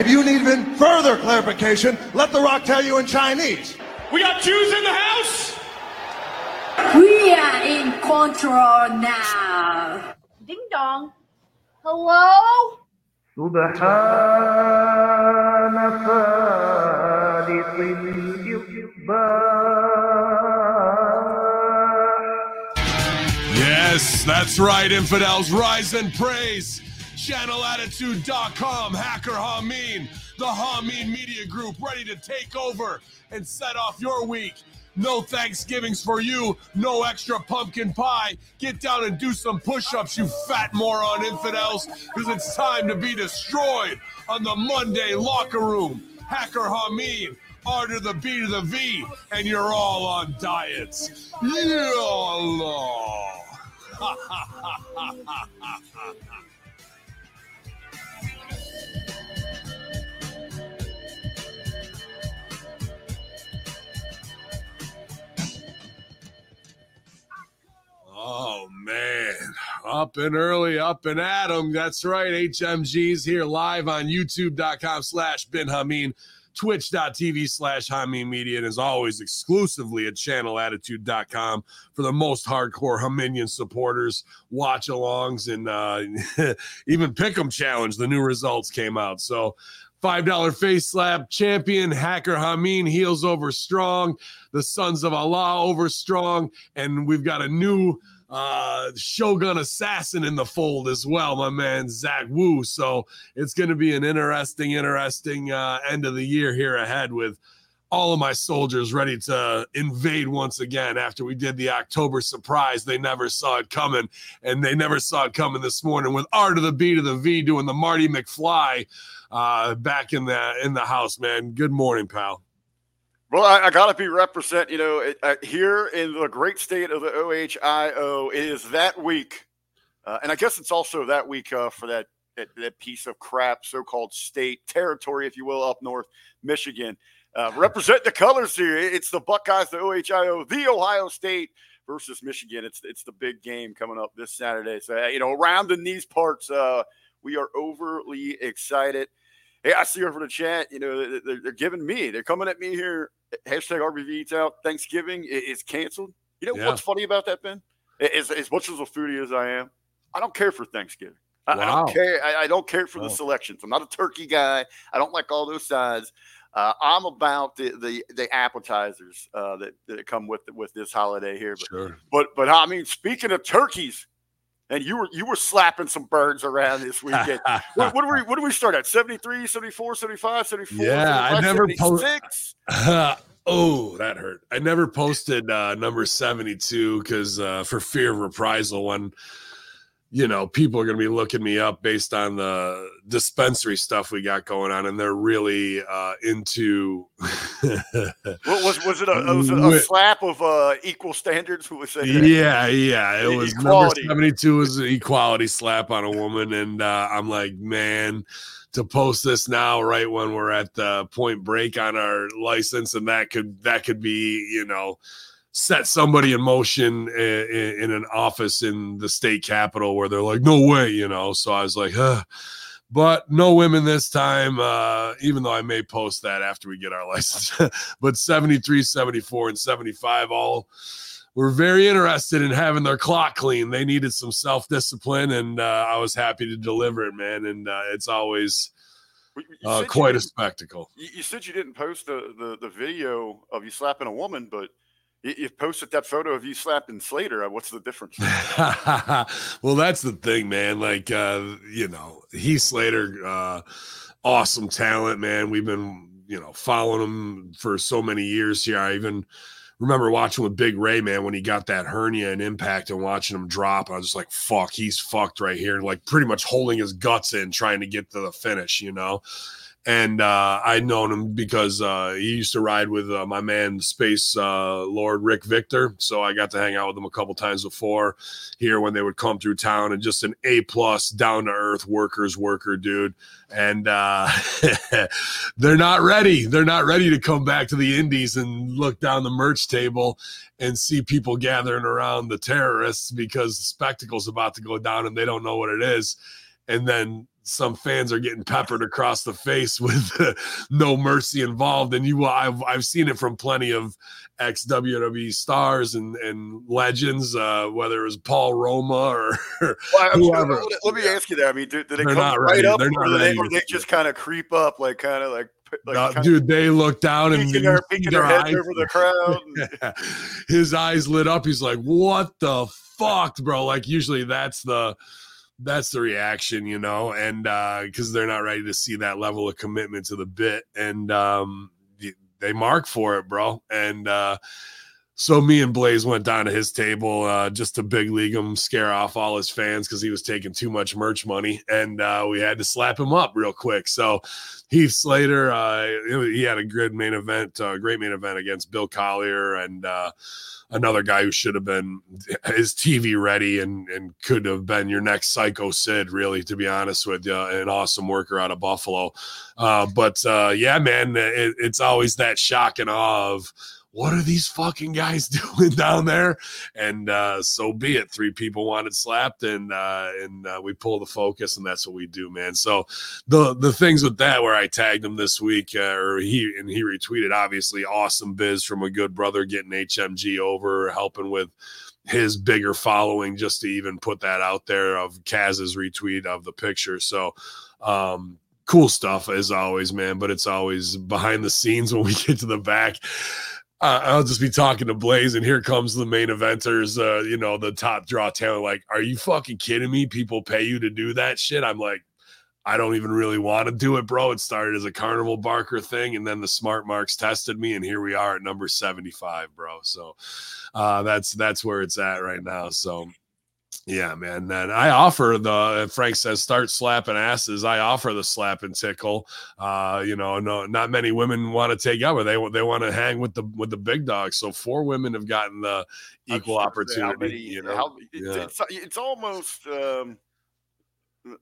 If you need even further clarification, let The Rock tell you in Chinese. We got Jews in the house? We are in control now. Ding dong. Hello? سبحان فالق الإصباح Yes, that's right, infidels. Rise and praise. ChannelAttitude.com, Hacker Hameen, the Hameen Media Group, ready to take over and set off your week. No Thanksgivings for you, no extra pumpkin pie. Get down and do some push ups, you fat moron infidels, because it's time to be destroyed on the Monday locker room. Hacker Hameen, R to the B to the V, and you're all on diets. Yeah, Allah. Oh man, up and early, up and at 'em. That's right. HMG's here live on youtube.com slash bin Hameen, twitch.tv slash Hameen Media, and as always, exclusively at channelattitude.com for the most hardcore Haminian supporters, watch alongs, and uh, even Pick'em Challenge. The new results came out. So $5 face slap champion, Hacker Hameen, heels over strong, the Sons of Allah over strong, and we've got a new uh Shogun assassin in the fold as well, my man Zach Wu. So it's going to be an interesting, interesting uh, end of the year here ahead with all of my soldiers ready to invade once again after we did the October surprise. They never saw it coming, and they never saw it coming this morning with R to the B to the V doing the Marty McFly uh, back in the in the house, man. Good morning, pal. Well, I, I got to be represent. You know, it, uh, here in the great state of the OHIO, it is that week, uh, and I guess it's also that week uh, for that, that that piece of crap, so-called state territory, if you will, up north, Michigan. Uh, represent the colors here. It's the Buckeyes, the OHIO, the Ohio State versus Michigan. It's it's the big game coming up this Saturday. So uh, you know, around in these parts, uh, we are overly excited. Hey, I see over the chat. You know, they're, they're giving me. They're coming at me here. Hashtag RBV eats out. Thanksgiving is canceled. You know Yeah. what's funny about that, Ben? As, as much as a foodie as I am, I don't care for Thanksgiving. I, I Wow. don't care. I, I don't care for Wow. the selections. I'm not a turkey guy. I don't like all those sides. Uh, I'm about the the, the appetizers uh, that, that come with with this holiday here. But, Sure. but but I mean, speaking of turkeys, and you were you were slapping some birds around this weekend. what, what, do we what do we start at? 73, 74, 75, 74, Yeah, I never po- 76? oh, that hurt. I never posted uh, number 72 because uh, for fear of reprisal when you know people are going to be looking me up based on the dispensary stuff we got going on and they're really uh, into What was was it a, was it a slap of uh, equal standards? Who was saying yeah yeah it was equality. number 72 was an equality slap on a woman and uh, i'm like man to post this now right when we're at the point break on our license and that could that could be you know set somebody in motion in, in an office in the state capitol where they're like no way you know so i was like huh. but no women this time uh even though i may post that after we get our license but 73 74 and 75 all were very interested in having their clock clean. They needed some self discipline, and uh, I was happy to deliver it, man. And uh, it's always uh, quite a spectacle. You, you said you didn't post the, the, the video of you slapping a woman, but you, posted that photo of you slapping Slater. Uh, What's the difference? well, that's the thing, man. Like, uh, you know, Heath Slater, uh, awesome talent, man. We've been, you know, following him for so many years here. I even remember watching with Big Ray, man, when he got that hernia and impact and watching him drop. I was just like, fuck, he's fucked right here. Like, pretty much holding his guts in, trying to get to the finish, you know? And uh, I'd known him because uh, he used to ride with uh, my man Space uh, Lord Rick Victor. So I got to hang out with him a couple times before here when they would come through town, and just an A plus, down to earth workers worker dude. And uh, they're not ready. They're not ready to come back to the Indies and look down the merch table and see people gathering around the terrorists because the spectacle's about to go down and they don't know what it is and then some fans are getting peppered across the face with no mercy involved. And you, I've, I've seen it from plenty of ex WWE stars and, and legends, uh, whether it was Paul Roma or Well, I'm sure- whoever. let, me ask you that. I mean, do, do they They're come not right up, They're or they, or they just kind of creep up, like kind of like, like kinda dude, they look down and their, their eyes. over the crowd? and- his eyes lit up. He's like, "What the fuck, bro?" Like usually that's the that's the reaction, you know, and uh because they're not ready to see that level of commitment to the bit, and um they mark for it, bro. And uh so me and Blaze went down to his table uh, just to big league him, scare off all his fans because he was taking too much merch money, and uh, we had to slap him up real quick. So Heath Slater, uh, he had a good main event, uh, great main event against Bill Collier and uh, another guy who should have been his TV ready and and could have been your next Psycho Sid, really, to be honest with you, an awesome worker out of Buffalo. Uh, but uh, yeah, man, it, it's always that shock and awe of what are these fucking guys doing down there? And uh, so be it. Three people wanted slapped, and uh, and uh, we pull the focus, and that's what we do, man. So the the things with that where I tagged him this week, uh, or he and he retweeted, obviously, awesome biz from a good brother getting HMG over, helping with his bigger following, just to even put that out there of Kaz's retweet of the picture. So. um Cool stuff as always, man. But it's always behind the scenes when we get to the back uh, I'll just be talking to Blaze, and here comes the main eventers, uh, you know, the top draw talent. Like, are you fucking kidding me? People pay you to do that shit. I'm like, I don't even really want to do it, bro. It started as a carnival barker thing, and then the smart marks tested me, and here we are at number 75, bro. So uh, that's that's where it's at right now. So yeah, man. Then I offer the Frank says start slapping asses. I offer the slap and tickle. Uh, you know, no, not many women want to take over. They they want to hang with the with the big dogs. So four women have gotten the equal I'm trying to say opportunity. many- you know, how- Yeah. it's, it's almost um,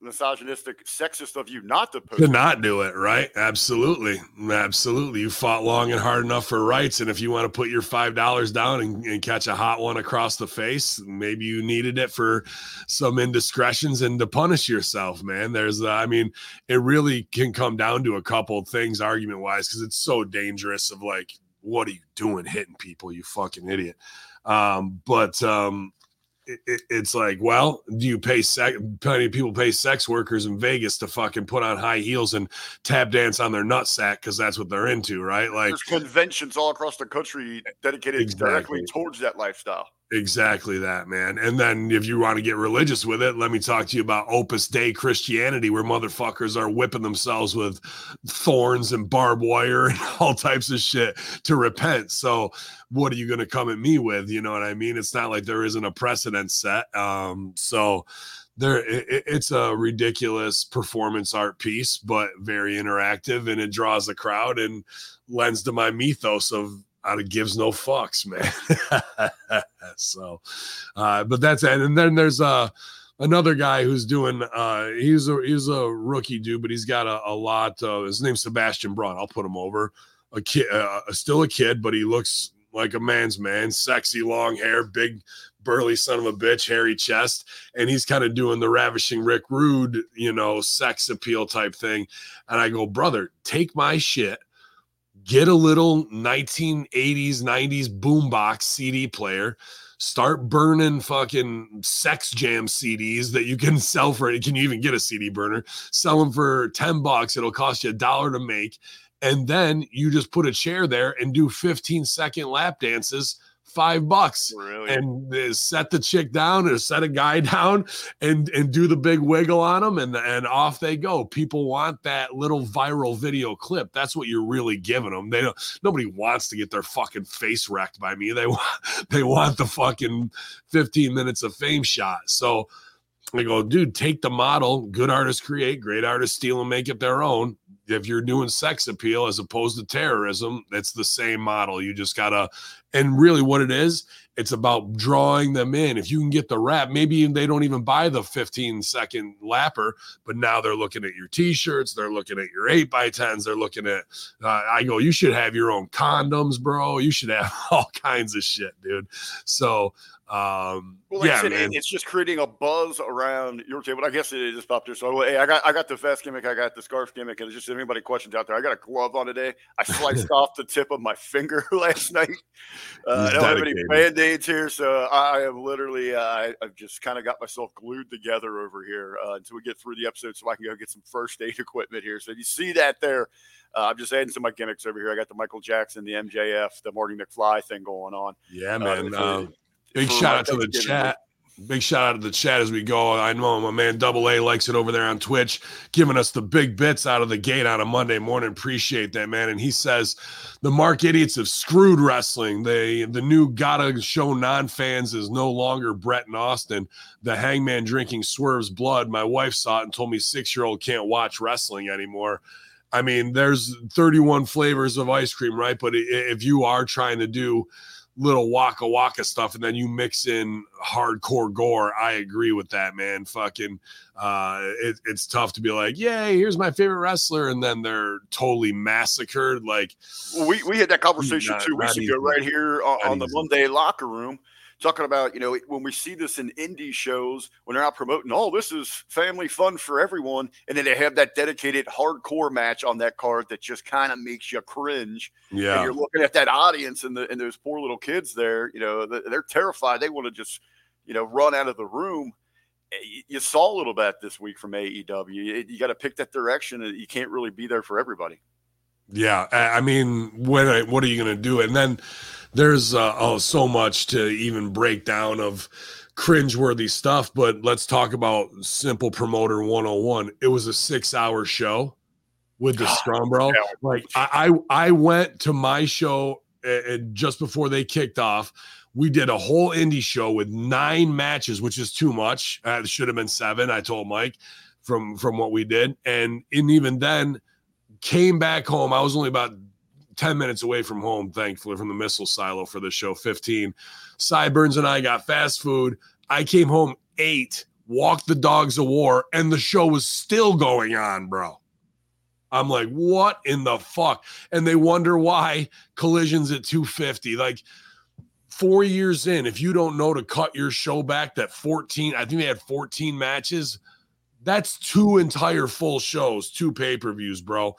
misogynistic, sexist of you not to post. to not do it right? Absolutely. Absolutely. You fought long and hard enough for rights and if you want to put your five dollars down and, and catch a hot one across the face maybe you needed it for some indiscretions and to punish yourself man. There's uh, i mean it really can come down to a couple of things argument wise because it's so dangerous of like what are you doing hitting people you fucking idiot. Um but um it, it- it's like, well, do you pay sex? Plenty of people pay sex workers in Vegas to fucking put on high heels and tap dance on their nutsack because that's what they're into, right? Like, There's conventions all across the country dedicated directly towards that lifestyle. Exactly that, man. And then if you want to get religious with it, let me talk to you about Opus Dei Christianity, where motherfuckers are whipping themselves with thorns and barbed wire and all types of shit to repent. So, what are you going to come at me with? You know what I mean? It's not like there isn't a precedent set. Um, so there, it, it- it's a ridiculous performance art piece, but very interactive, and it draws a crowd and lends to my mythos of out of gives no fucks, man. so, uh, but that's it. And then there's uh, another guy who's doing. Uh, he's a he's a rookie dude, but he's got a, a lot. Of, his name's Sebastian Braun. I'll put him over. A kid, uh, still a kid, but he looks like a man's man. Sexy, long hair, big, burly son of a bitch, hairy chest, and he's kind of doing the ravishing Rick Rude, you know, sex appeal type thing. And I go, brother, take my shit get a little 1980s 90s boombox cd player start burning fucking sex jam cds that you can sell for can you even get a cd burner? Sell them for 10 bucks it'll cost you a dollar to make and then you just put a chair there and do 15 second lap dances five bucks Really? and set the chick down or set a guy down and and do the big wiggle on them and and off they go people want that little viral video clip that's what you're really giving them they don't nobody wants to get their fucking face wrecked by me they want they want the fucking 15 minutes of fame shot so I go, dude, take the model. Good artists create, great artists steal and make it their own. If you're doing sex appeal as opposed to terrorism, it's the same model. You just gotta And really, what it is, it's about drawing them in. If you can get the rap, maybe they don't even buy the 15 second lapper, but now they're looking at your t shirts, they're looking at your 8 by 10s, they're looking at, uh, I go, you should have your own condoms, bro. You should have all kinds of shit, dude. So, um, Well, like yeah, said, man. it's just creating a buzz around your table. I guess it just popped here. So hey, I got I got the vest gimmick, I got the scarf gimmick, and it's just if anybody questions out there. I got a glove on today. I sliced off the tip of my finger last night. Uh, I don't have any band aids here, so I am literally uh, I, I've just kind of got myself glued together over here uh, until we get through the episode, so I can go get some first aid equipment here. So you see that there. Uh, I'm just adding some of my gimmicks over here. I got the Michael Jackson, the MJF, the Marty McFly thing going on. Yeah, Uh, man. Um, big shout out to the chat. Big shout out to the chat as we go. I know my man Double A likes it over there on Twitch, giving us the big bits out of the gate on a Monday morning. Appreciate that, man. And he says the Mark idiots have screwed wrestling. They the new gotta show non-fans is no longer Brett and Austin. The hangman drinking Swerve's blood. My wife saw it and told me six-year-old can't watch wrestling anymore. I mean, there's 31 flavors of ice cream, right? But if you are trying to do little waka waka stuff and then you mix in hardcore gore, I agree with that, man. Fucking, uh, it, it's tough to be like, yay, here's my favorite wrestler, and then they're totally massacred. Like, Well, we, we had that conversation Not- two weeks ago right here on, on the. Monday locker room, talking about you know when we see this in indie shows when they're out promoting, oh, this is family fun for everyone, and then they have that dedicated hardcore match on that card that just kind of makes you cringe. And yeah, you're looking at that audience and the and those poor little kids there, you know, they're terrified. They want to just you know run out of the room. Eh, You- saw a little bit this week from AEW. You, got to pick that direction. You can't really be there for everybody. yeah. I mean, when what are you gonna do? And then there's uh, oh so much to even break down of cringeworthy stuff. But let's talk about simple promoter 101. It was a six hour show with the Strong Bro. Yeah. like I, I I went to my show uh, just before they kicked off. We did a whole indie show with nine matches, which is too much. Uh, it should have been seven. I told Mike from from what we did, and and even then came back home. I was only about 10 minutes away from home, thankfully, from the missile silo for the show 15. Sideburns and I got fast food. I came home eight, walked the dogs of war, and the show was still going on, bro. I'm like, what in the fuck? And they wonder why collisions at 250. Like four years in, if you don't know to cut your show back, that 14, I think they had 14 matches. That's two entire full shows, two pay-per-views, bro.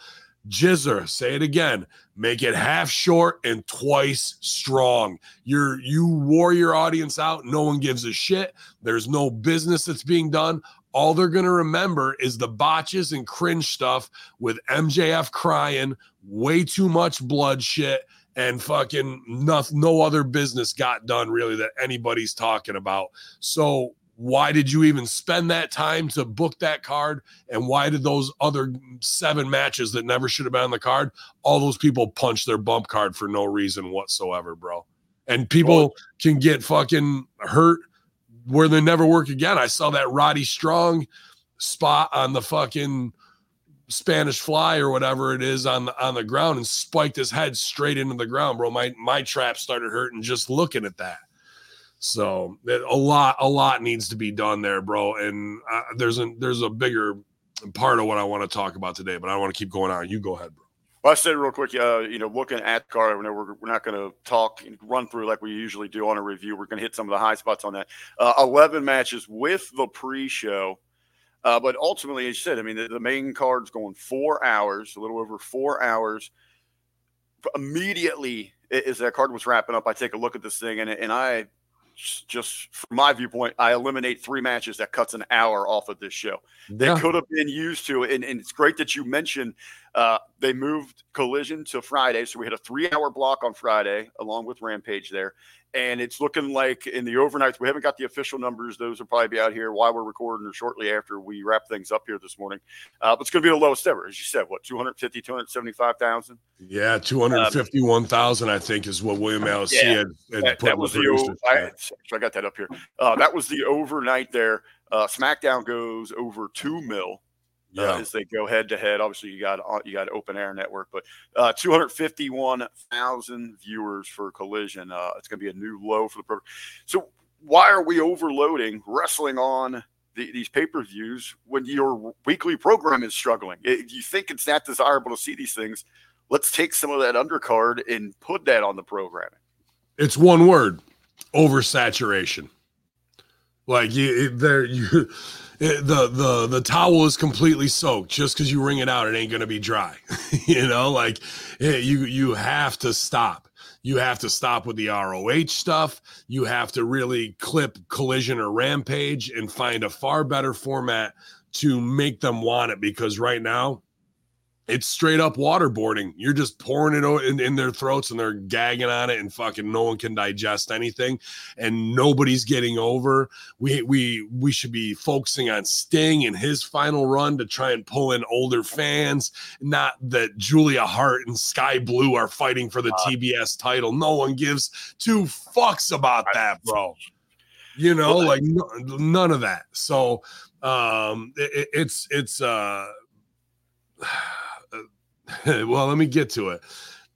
Jizzer, say it again. Make it half short and twice strong. You're you wore your audience out. No one gives a shit. There's no business that's being done. All they're gonna remember is the botches and cringe stuff with MJF crying, way too much blood shit, and fucking no, no other business got done really that anybody's talking about. So why did you even spend that time to book that card? And why did those other seven matches that never should have been on the card, all those people punch their bump card for no reason whatsoever, bro? And people can get fucking hurt where they never work again. I saw that Roddy Strong spot on the fucking Spanish fly or whatever it is on the on the ground and spiked his head straight into the ground, bro. My my trap started hurting just looking at that. So a lot, a lot needs to be done there, bro. And uh, there's a there's a bigger part of what I want to talk about today, but I want to keep going on. You go ahead, bro. Well, I said real quick, uh, you know, looking at the know we're, we're not going to talk and run through like we usually do on a review. We're going to hit some of the high spots on that. Uh, 11 matches with the pre show. Uh, but ultimately, as you said, I mean, the, the main card's going four hours, a little over four hours. Immediately, as that card was wrapping up, I take a look at this thing and, and I just from my viewpoint, I eliminate three matches that cuts an hour off of this show they Yeah. could have been used to and, and it's great that you mentioned uh, they moved collision to friday so we had a three hour block on friday along with rampage there and it's looking like in the overnights we haven't got the official numbers those will probably be out here while we're recording or shortly after we wrap things up here this morning uh, but it's going to be the lowest ever as you said what 250 275000 Yeah, two hundred fifty-one thousand, I think, is what William Alice Yeah, had, had that, put that was the producer's o- I, so I got that up here. Uh, that was the overnight there. Uh, SmackDown goes over two mil. Uh, as they go head to head. Obviously, you got uh, you got Open Air Network, but uh, 251,000 viewers for Collision. Uh, it's going to be a new low for the program. So why are we overloading wrestling on the, these pay per views when your weekly program is struggling? If you think it's not desirable to see these things, let's take some of that undercard and put that on the programming. It's one word: oversaturation. Like you, there, you, the the the towel is completely soaked. Just because you wring it out, it ain't gonna be dry. you know, like eh, you you have to stop. You have to stop with the ROH stuff. You have to really clip Collision or Rampage and find a far better format to make them want it. Because right now, it's straight up waterboarding. You're just pouring it in, in their throats and they're gagging on it, and fucking no one can digest anything, and nobody's getting over. We we we should be focusing on Sting and his final run to try and pull in older fans. Not that Julia Hart and Skye Blue are fighting for the TBS title. No one gives two fucks about that, bro. You know, like no, none of that. So um it- it's it's uh well, let me get to it.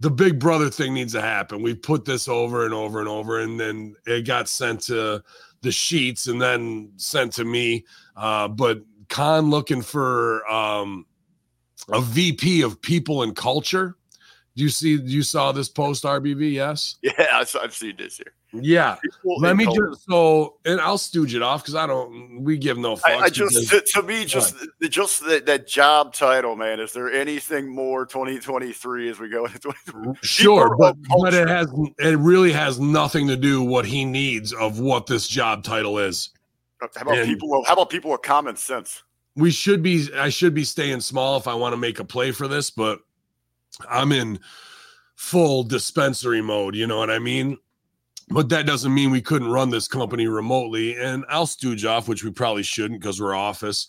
The big brother thing needs to happen. We put this over and over and over, and then it got sent to the sheets and then sent to me. Uh, but Khan looking for um, a VP of people and culture. Do you see? You saw this post RBV? Yes. Yeah, I've, I've seen this here. Yeah. People Let me just so, and I'll stooge it off because I don't. We give no fucks. I, I just because- to, to me just the just that, that job title, man. Is there anything more 2023 as we go into 2023? Sure, but but it has it really has nothing to do what he needs of what this job title is. Uh, how about And- people? How about people with common sense? We should be I should be staying small if I want to make a play for this, but I'm in full dispensary mode, you know what I mean? But that doesn't mean we couldn't run this company remotely. And I'll stooge off, which we probably shouldn't because we're office.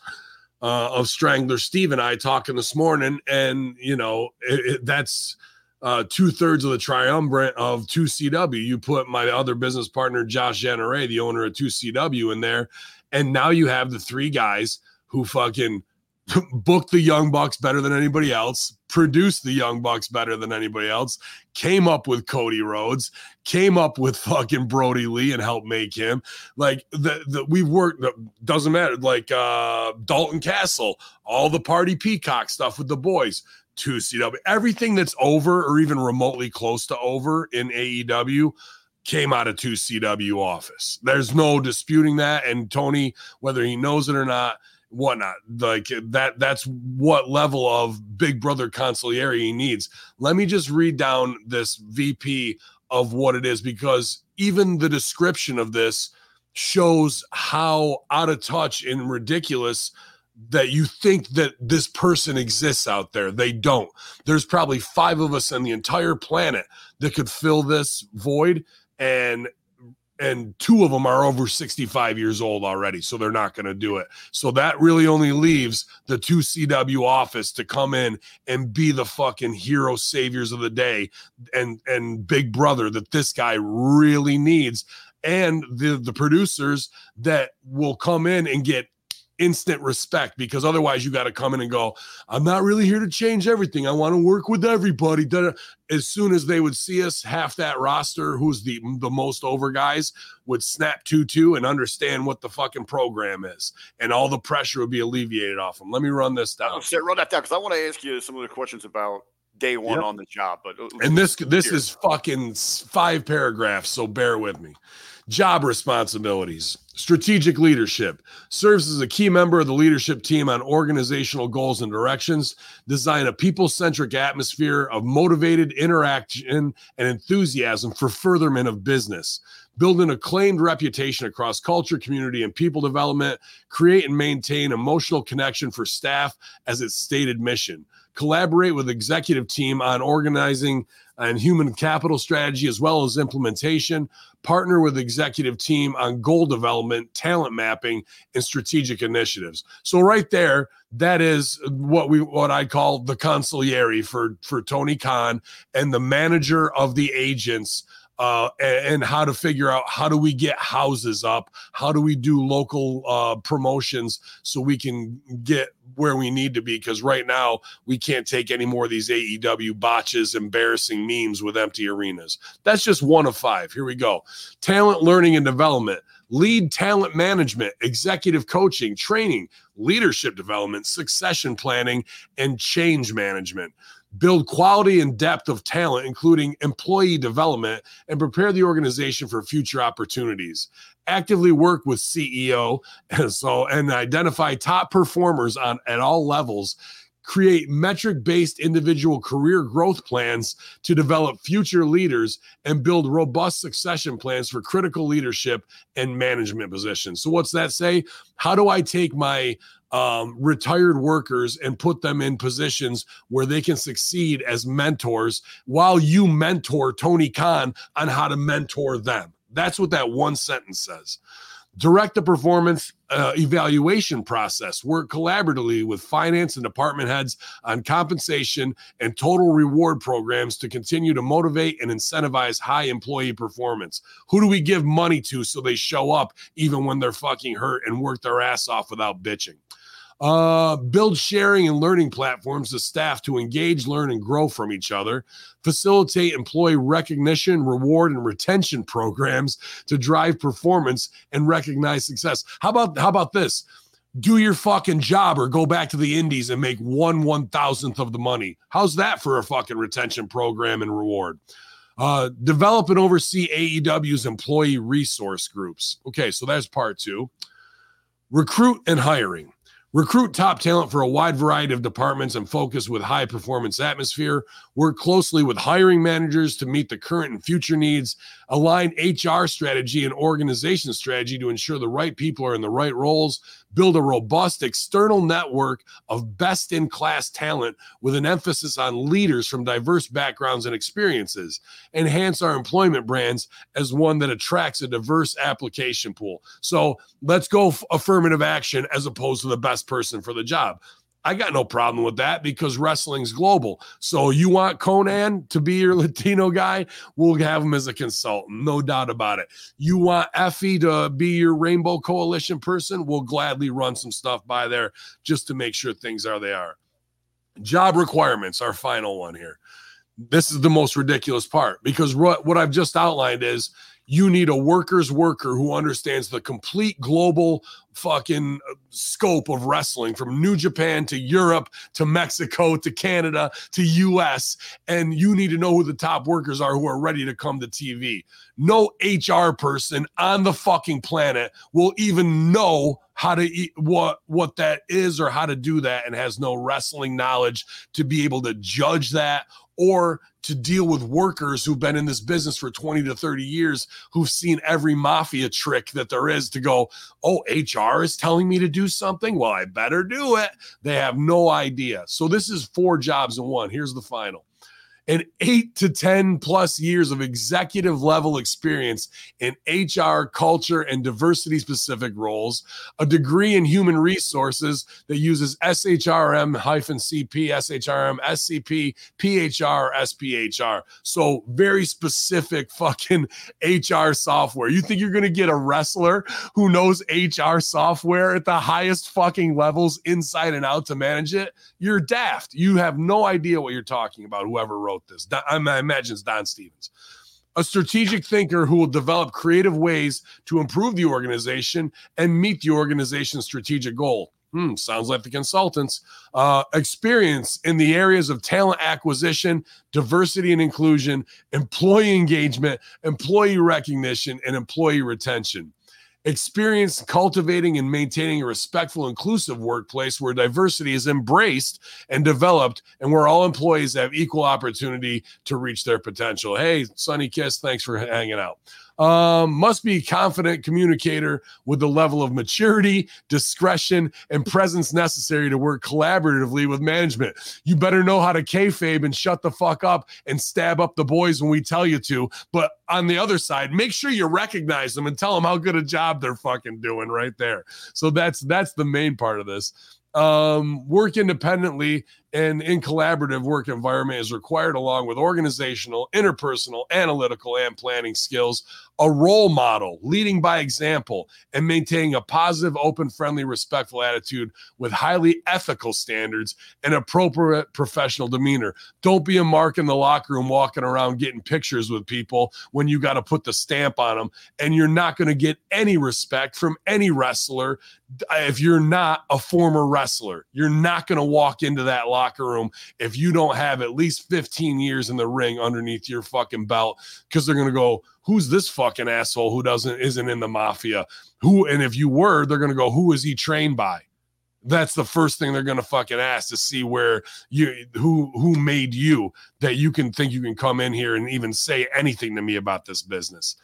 Uh, of Strangler Steve and I talking this morning, and you know it, it, that's uh, two thirds of the triumvirate of 2CW. You put my other business partner, Josh Janaray, the owner of 2CW, in there, and now you have the three guys who fucking booked the Young Bucks better than anybody else, produced the Young Bucks better than anybody else, came up with Cody Rhodes, came up with fucking Brodie Lee and helped make him. Like the, the we've worked doesn't matter, like uh Dalton Castle, all the party peacock stuff with the boys. 2CW, everything that's over or even remotely close to over in AEW came out of 2CW office. There's no disputing that. And Tony, whether he knows it or not, whatnot, like that, that's what level of big brother consigliere he needs. Let me just read down this VP of what it is because even the description of this shows how out of touch and ridiculous that you think that this person exists out there. They don't. There's probably five of us on the entire planet that could fill this void and and two of them are over 65 years old already so they're not going to do it. So that really only leaves the 2cw office to come in and be the fucking hero saviors of the day and and big brother that this guy really needs. And the the producers that will come in and get instant respect because otherwise you got to come in and go i'm not really here to change everything i want to work with everybody as soon as they would see us half that roster who's the the most over guys would snap 2-2 and understand what the fucking program is and all the pressure would be alleviated off them let me run this down I'll say, run that down because I want to ask you some of the questions about day one Yep. on the job. But uh, and this this here. is fucking five paragraphs so bear with me job responsibilities strategic leadership serves as a key member of the leadership team on organizational goals and directions design a people-centric atmosphere of motivated interaction and enthusiasm for furtherment of business build an acclaimed reputation across culture community and people development create and maintain emotional connection for staff as its stated mission collaborate with executive team on organizing and human capital strategy as well as implementation partner with executive team on goal development talent mapping and strategic initiatives. So right there that is what we what i call the consigliere for for tony khan and the manager of the agents uh, a- and, how to figure out how do we get houses up, how do we do local uh, promotions so we can get where we need to be. Because right now we can't take any more of these AEW botches, embarrassing memes with empty arenas. That's just one of five. Here we go. Talent learning and development, lead talent management, executive coaching, training, leadership development, succession planning, and change management. Build quality and depth of talent, including employee development, and prepare the organization for future opportunities. Actively work with CEO and so and identify top performers on at all levels. Create metric based individual career growth plans to develop future leaders and build robust succession plans for critical leadership and management positions. So, what's that say? How do I take my um, retired workers and put them in positions where they can succeed as mentors while you mentor Tony Khan on how to mentor them? That's what that one sentence says. Direct the performance uh, evaluation process. Work collaboratively with finance and department heads on compensation and total reward programs to continue to motivate and incentivize high employee performance. Who do we give money to so they show up even when they're fucking hurt and work their ass off without bitching? Uh, build sharing and learning platforms to staff to engage, learn, and grow from each other. Facilitate employee recognition, reward, and retention programs to drive performance and recognize success. How about how about this? Do your fucking job or go back to the indies and make one one thousandth of the money. How's that for a fucking retention program and reward? Uh, develop and oversee AEW's employee resource groups. Okay, so that's part two. Recruit and hiring. Recruit top talent for a wide variety of departments and focus with high performance atmosphere. Work closely with hiring managers to meet the current and future needs. Align HR strategy and organization strategy to ensure the right people are in the right roles. Build a robust external network of best in class talent with an emphasis on leaders from diverse backgrounds and experiences. Enhance our employment brands as one that attracts a diverse application pool. So let's go affirmative action as opposed to the best person for the job. I got no problem with that because wrestling's global. So you want Konnan to be your Latino guy? We'll have him as a consultant, no doubt about it. You want Effie to be your Rainbow Coalition person? We'll gladly run some stuff by there just to make sure things are they are. Job requirements, our final one here. This is the most ridiculous part because what, what I've just outlined is you need a worker's worker who understands the complete global fucking scope of wrestling from New Japan to Europe to Mexico to Canada to US. And you need to know who the top workers are who are ready to come to TV. No HR person on the fucking planet will even know how to eat what what that is or how to do that and has no wrestling knowledge to be able to judge that or to deal with workers who've been in this business for 20 to 30 years who've seen every mafia trick that there is to go, oh, HR is telling me to do something. Well, I better do it. They have no idea. So this is four jobs in one. Here's the final and eight to 10 plus years of executive level experience in HR, culture, and diversity specific roles, a degree in human resources that uses SHRM CP, SHRM, SCP, PHR, SPHR. So, very specific fucking HR software. You think you're going to get a wrestler who knows HR software at the highest fucking levels inside and out to manage it? You're daft. You have no idea what you're talking about, whoever wrote this. I imagine it's Don Stevens. A strategic thinker who will develop creative ways to improve the organization and meet the organization's strategic goal. Hmm, sounds like the consultants. Uh, experience in the areas of talent acquisition, diversity and inclusion, employee engagement, employee recognition, and employee retention experience cultivating and maintaining a respectful, inclusive workplace where diversity is embraced and developed and where all employees have equal opportunity to reach their potential. Hey, Sonny Kiss, thanks for hanging out. Um, must be confident communicator with the level of maturity, discretion, and presence necessary to work collaboratively with management. You better know how to kayfabe and shut the fuck up and stab up the boys when we tell you to. But on the other side, make sure you recognize them and tell them how good a job they're fucking doing right there. So that's that's the main part of this um, work independently and in collaborative work environment is required along with organizational, interpersonal, analytical, and planning skills. A role model, leading by example, and maintaining a positive, open, friendly, respectful attitude with highly ethical standards and appropriate professional demeanor. Don't be a mark in the locker room walking around getting pictures with people when you got to put the stamp on them, and you're not going to get any respect from any wrestler if you're not a former wrestler. You're not going to walk into that locker room if you don't have at least 15 years in the ring underneath your fucking belt because they're going to go, who's this fucking asshole who doesn't isn't in the mafia? Who and if you were, they're going to go, who is he trained by? That's the first thing they're going to fucking ask to see where you who who made you that you can think you can come in here and even say anything to me about this business.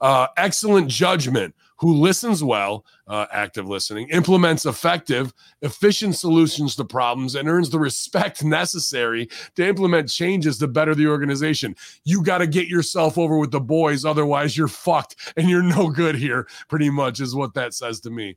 Uh, excellent judgment who listens well, uh, active listening, implements effective, efficient solutions to problems, and earns the respect necessary to implement changes to better the organization. You got to get yourself over with the boys, otherwise, you're fucked and you're no good here, pretty much, is what that says to me.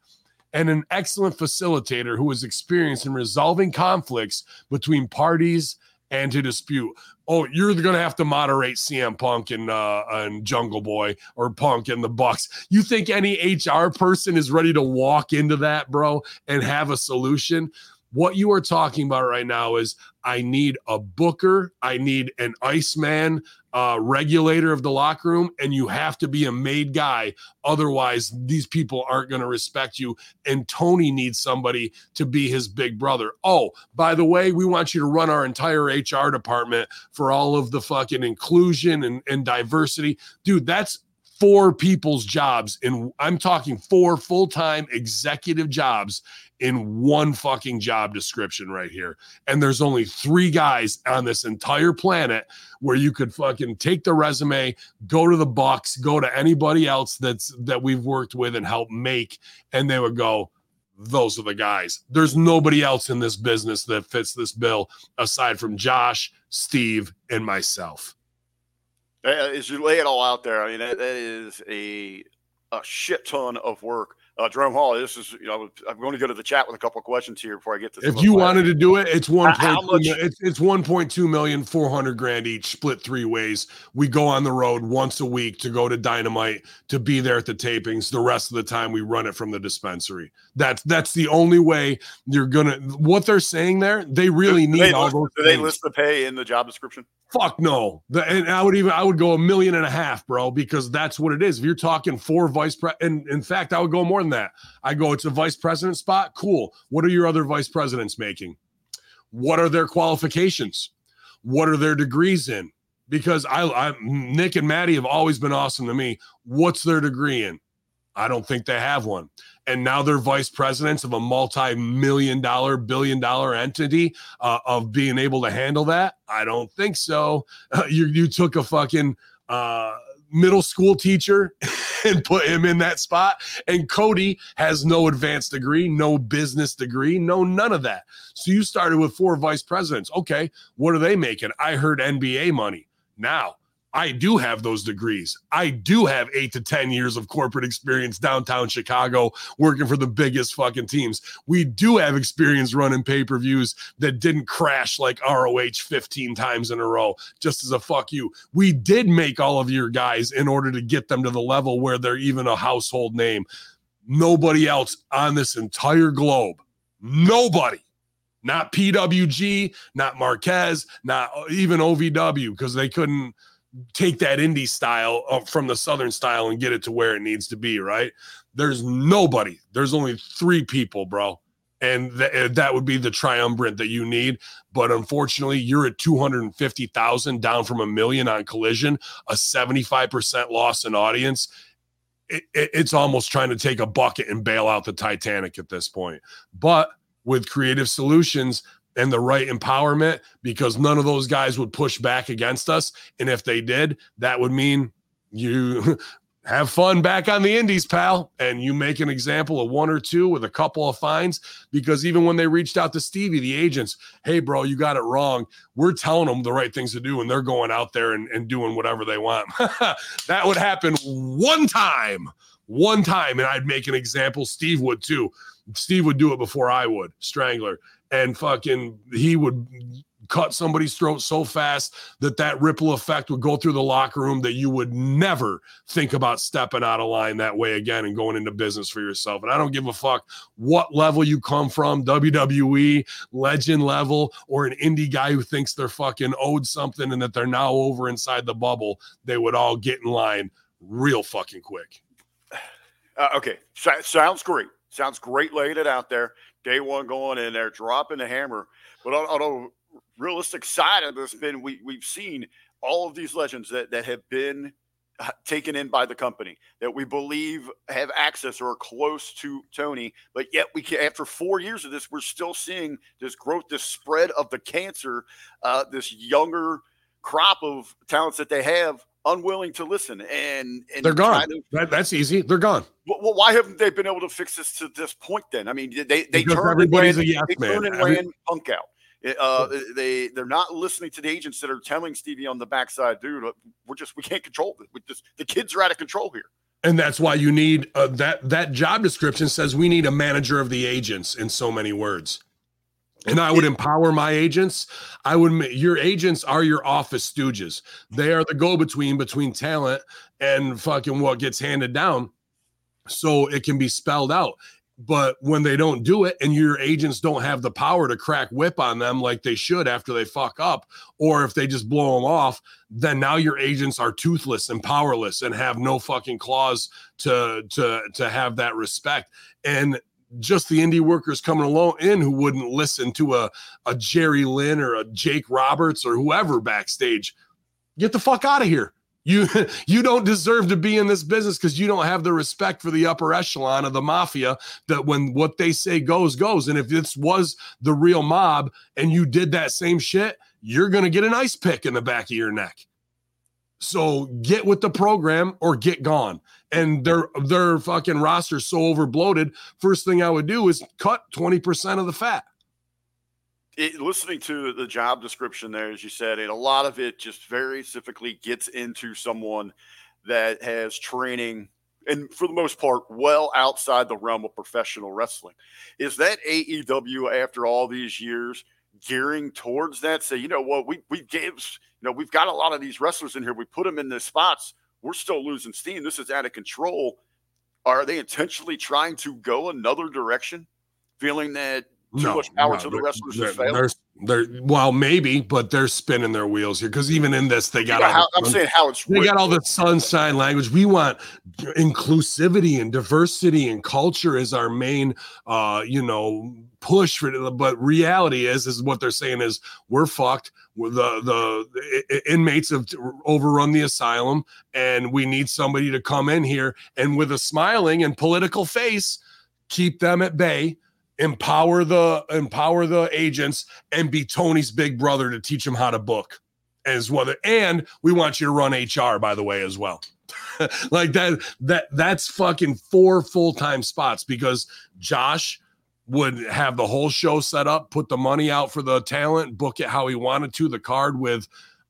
And an excellent facilitator who is experienced in resolving conflicts between parties and to dispute. Oh, you're going to have to moderate CM Punk and uh, and Jungle Boy or Punk and the Bucks. You think any HR person is ready to walk into that, bro, and have a solution? What you are talking about right now is I need a booker, I need an Iceman uh, regulator of the locker room, and you have to be a made guy. Otherwise, these people aren't going to respect you. And Tony needs somebody to be his big brother. Oh, by the way, we want you to run our entire HR department for all of the fucking inclusion and, and diversity. Dude, that's four people's jobs. And I'm talking four full time executive jobs in one fucking job description right here. And there's only three guys on this entire planet where you could fucking take the resume, go to the Bucks, go to anybody else that's that we've worked with and helped make, and they would go, those are the guys. There's nobody else in this business that fits this bill aside from Josh, Steve, and myself. Uh, As you lay it all out there, I mean that, that is a a shit ton of work. Uh, Jerome Hall, this is you know I'm going to go to the chat with a couple of questions here before I get to. If you wanted to do it, it's one point much- it's it's one point two million, four hundred grand each, split three ways. We go on the road once a week to go to Dynamite to be there at the tapings. The rest of the time, we run it from the dispensary. That's that's the only way you're gonna. What they're saying there, they really do need they, all list, those. do they list the pay in the job description? Fuck no. The, and I would even I would go a million and a half, bro, because that's what it is. If you're talking four vice pre, and in fact, I would go more than that. I go, it's a vice president spot. Cool. What are your other vice presidents making? What are their qualifications? What are their degrees in? Because I, I Nick and Maddie have always been awesome to me. What's their degree in? I don't think they have one. And now they're vice presidents of a multi-million dollar, billion dollar entity uh, of being able to handle that. I don't think so. you you took a fucking uh, middle school teacher and put him in that spot. And Cody has no advanced degree, no business degree, no none of that. So you started with four vice presidents. Okay, what are they making? I heard NBA money. Now I do have those degrees. I do have eight to 10 years of corporate experience downtown Chicago working for the biggest fucking teams. We do have experience running pay per views that didn't crash like ROH 15 times in a row, just as a fuck you. We did make all of your guys in order to get them to the level where they're even a household name. Nobody else on this entire globe, nobody not PWG, not Marquez, not even OVW, because they couldn't take that indie style uh, from the southern style and get it to where it needs to be, right? There's nobody. There's only three people, bro. And th- uh, that would be the triumvirate that you need. But unfortunately, you're at 250,000 down from a million on collision, a 75% loss in audience. It, it, it's almost trying to take a bucket and bail out the Titanic at this point. But with creative solutions and the right empowerment because none of those guys would push back against us. And if they did, that would mean you have fun back on the indies, pal. And you make an example of one or two with a couple of fines because even when they reached out to Stevie, the agents, hey, bro, you got it wrong. We're telling them the right things to do, and they're going out there and, and doing whatever they want. that would happen one time. One time, and I'd make an example. Steve would too. Steve would do it before I would, Strangler and fucking he would cut somebody's throat so fast that that ripple effect would go through the locker room that you would never think about stepping out of line that way again and going into business for yourself. And I don't give a fuck what level you come from, WWE, legend level, or an indie guy who thinks they're fucking owed something and that they're now over inside the bubble, they would all get in line real fucking quick. Uh, okay, so, sounds great. Sounds great laying it out there. Day one going in there, dropping the hammer. But on, on a realistic side of this, been we we've seen all of these legends that that have been uh, taken in by the company that we believe have access or are close to Tony, but yet we can, after four years of this, we're still seeing this growth, this spread of the cancer, uh, this younger crop of talents that they have unwilling to listen and, and They're gone. to- That, that's easy. They're gone. well, why haven't they been able to fix this to this point? Then I mean, they they Because turned everybody's and a yes they man. turned and Every- ran punk out. Uh, they they're not listening to the agents that are telling Stevie on the backside, dude. uh, We're just we can't control it. We just the kids are out of control here. And that's why you need uh, that that job description says we need a manager of the agents in so many words. And I would empower my agents. I would your agents are your office stooges. They are the go-between between talent and fucking what gets handed down so it can be spelled out. But when they don't do it and your agents don't have the power to crack whip on them like they should after they fuck up, or if they just blow them off, then now your agents are toothless and powerless and have no fucking claws to to to have that respect. And just the indie workers coming along in who wouldn't listen to a, a Jerry Lynn or a Jake Roberts or whoever backstage, get the fuck out of here. You you don't deserve to be in this business because you don't have the respect for the upper echelon of the mafia that when what they say goes goes. And if this was the real mob and you did that same shit, you're gonna get an ice pick in the back of your neck. So get with the program or get gone. And their their fucking roster so overbloated. First thing I would do is cut 20% of the fat. It, listening to the job description there, as you said, and a lot of it just very specifically gets into someone that has training and for the most part well outside the realm of professional wrestling. Is that AEW after all these years gearing towards that? Say, you know what, we we gave you know we've got a lot of these wrestlers in here. We put them in the spots. We're still losing steam. This is out of control. Are they intentionally trying to go another direction, feeling that too much power to the wrestlers has failed? They're, well, maybe, but they're spinning their wheels here because even in this, they You got know, all how, the I'm saying how it's they written. got all the sunshine language. We want inclusivity and diversity and culture is our main, uh, you know, push for. But reality is, is what they're saying is we're fucked. We're the the inmates have overrun the asylum, and we need somebody to come in here and with a smiling and political face, keep them at bay. Empower the empower the agents and be Tony's big brother to teach them how to book as well. And we want you to run HR, by the way, as well. like that, that that's fucking four full-time spots because Josh would have the whole show set up, put the money out for the talent, book it how he wanted to, the card with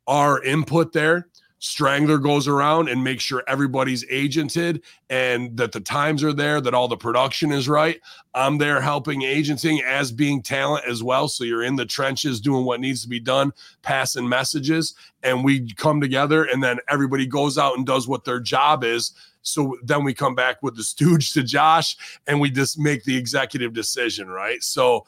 our input there. Strangler goes around and makes sure everybody's agented and that the times are there, that all the production is right. I'm there helping agenting as being talent as well. So you're in the trenches doing what needs to be done, passing messages, and we come together and then everybody goes out and does what their job is. So then we come back with the stooge to Josh and we just make the executive decision, right? So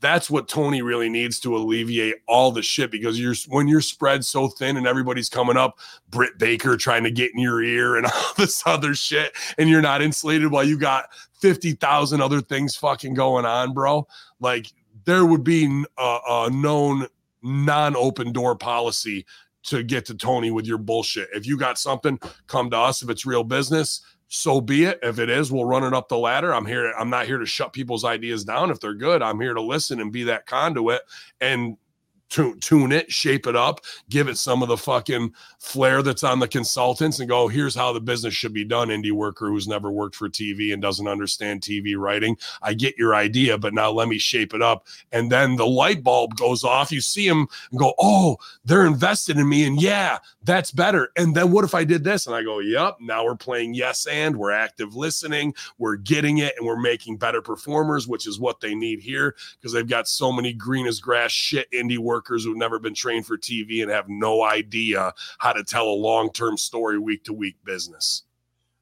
that's what Tony really needs to alleviate all the shit because you're when you're spread so thin and everybody's coming up, Britt Baker trying to get in your ear and all this other shit, and you're not insulated while you got 50,000 other things fucking going on, bro. Like there would be a, a known non-open door policy to get to Tony with your bullshit. If you got something, come to us. If it's real business, so be it. If it is, we'll run it up the ladder. I'm here. I'm not here to shut people's ideas down. If they're good, I'm here to listen and be that conduit. And tu- tune it, shape it up, give it some of the fucking flair that's on the consultants, and go, here's how the business should be done. Indie worker who's never worked for TV and doesn't understand TV writing. I get your idea, but now let me shape it up. And then the light bulb goes off. You see them and go, oh, they're invested in me. And yeah, that's better. And then what if I did this? And I go, yep, now we're playing yes and we're active listening, we're getting it, and we're making better performers, which is what they need here because they've got so many green as grass shit indie workers who've never been trained for TV and have no idea how to tell a long term story week to week business.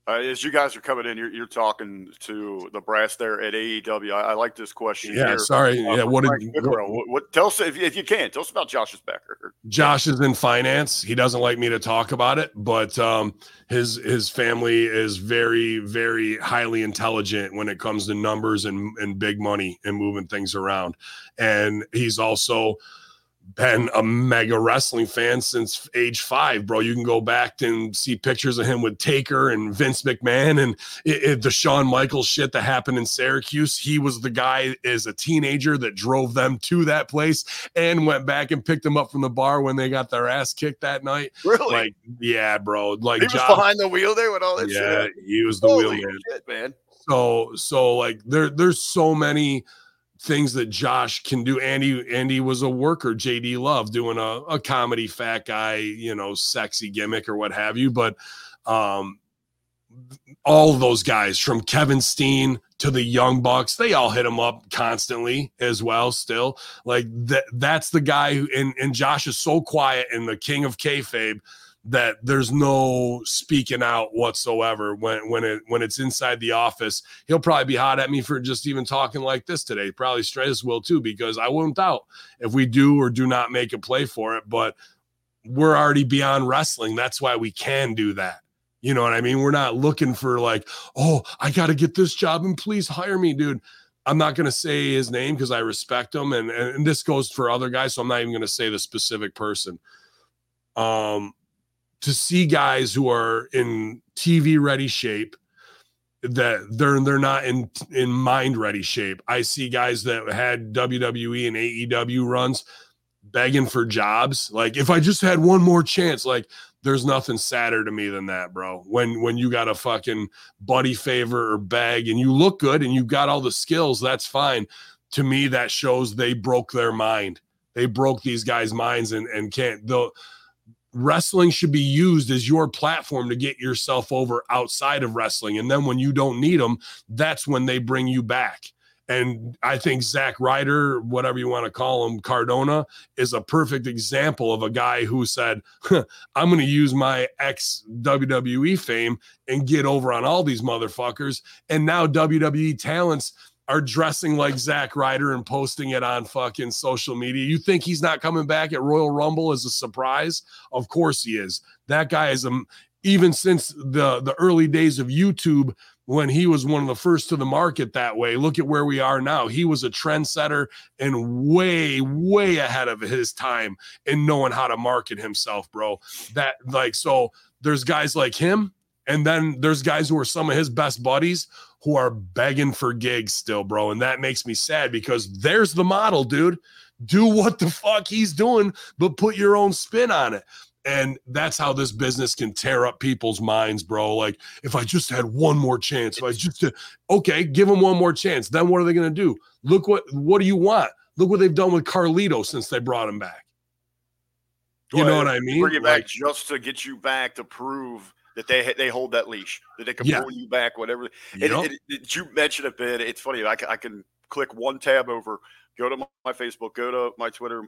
Uh, as you guys are coming in, you're, you're talking to the brass there at AEW. I, I like this question. Yeah, here. sorry. Uh, yeah, what Frank did what, what- tell us if, if you can tell us about Josh's Becker. Josh is in finance. He doesn't like me to talk about it, but um, his his family is very very highly intelligent when it comes to numbers and and big money and moving things around. And he's also been a mega wrestling fan since age five, bro. You can go back and see pictures of him with Taker and Vince McMahon and it, it, the Shawn Michaels shit that happened in Syracuse. He was the guy as a teenager that drove them to that place and went back and picked them up from the bar when they got their ass kicked that night. Really? Like, yeah, bro. Like, he was Josh- behind the wheel there with all that yeah, shit. he was the Holy wheelman shit, man. so so like there there's so many things that Josh can do. Andy Andy was a worker, JD Love doing a, a comedy fat guy, you know, sexy gimmick or what have you. But um all those guys from Kevin Steen to the Young Bucks, they all hit him up constantly as well. Still, like that that's the guy who and, and Josh is so quiet and the king of kayfabe that there's no speaking out whatsoever when when it when it's inside the office. He'll probably be hot at me for just even talking like this today. Probably Stratus will too, because I won't doubt if we do or do not make a play for it. But we're already beyond wrestling. That's why we can do that. You know what I mean? We're not looking for like, oh, I got to get this job and please hire me, dude. I'm not going to say his name because I respect him, and, and this goes for other guys, so I'm not even going to say the specific person. Um, to see guys who are in TV ready shape that they're they're not in in mind ready shape. I see guys that had WWE and AEW runs begging for jobs. Like if I just had one more chance, like there's nothing sadder to me than that, bro. When when you got a fucking buddy favor or bag and you look good and you got all the skills, that's fine. To me, that shows they broke their mind. They broke these guys' minds and and can't the wrestling should be used as your platform to get yourself over outside of wrestling. And then when you don't need them, that's when they bring you back. And I think Zack Ryder, whatever you want to call him, Cardona, is a perfect example of a guy who said, "Huh, I'm going to use my ex WWE fame and get over on all these motherfuckers. And now WWE talents are dressing like Zack Ryder and posting it on fucking social media. You think he's not coming back at Royal Rumble as a surprise? Of course he is. That guy is a even since the the early days of YouTube when he was one of the first to the market that way. Look at where we are now. He was a trendsetter and way way ahead of his time in knowing how to market himself, bro. That like so there's guys like him and then there's guys who are some of his best buddies who are begging for gigs still, bro. And that makes me sad because there's the model, dude. Do what the fuck he's doing, but put your own spin on it. And that's how this business can tear up people's minds, bro. Like, if I just had one more chance, if I just had, okay, give them one more chance. Then what are they going to do? Look what what do you want? Look what they've done with Carlito since they brought him back. You know what I mean? Bring you back Like- just to get you back to prove that they they hold that leash, that they can Yeah. pull you back, whatever. And, Yup. and- and you mentioned it, Ben. It's funny. I can, I can click one tab over, go to my, Facebook, go to my Twitter,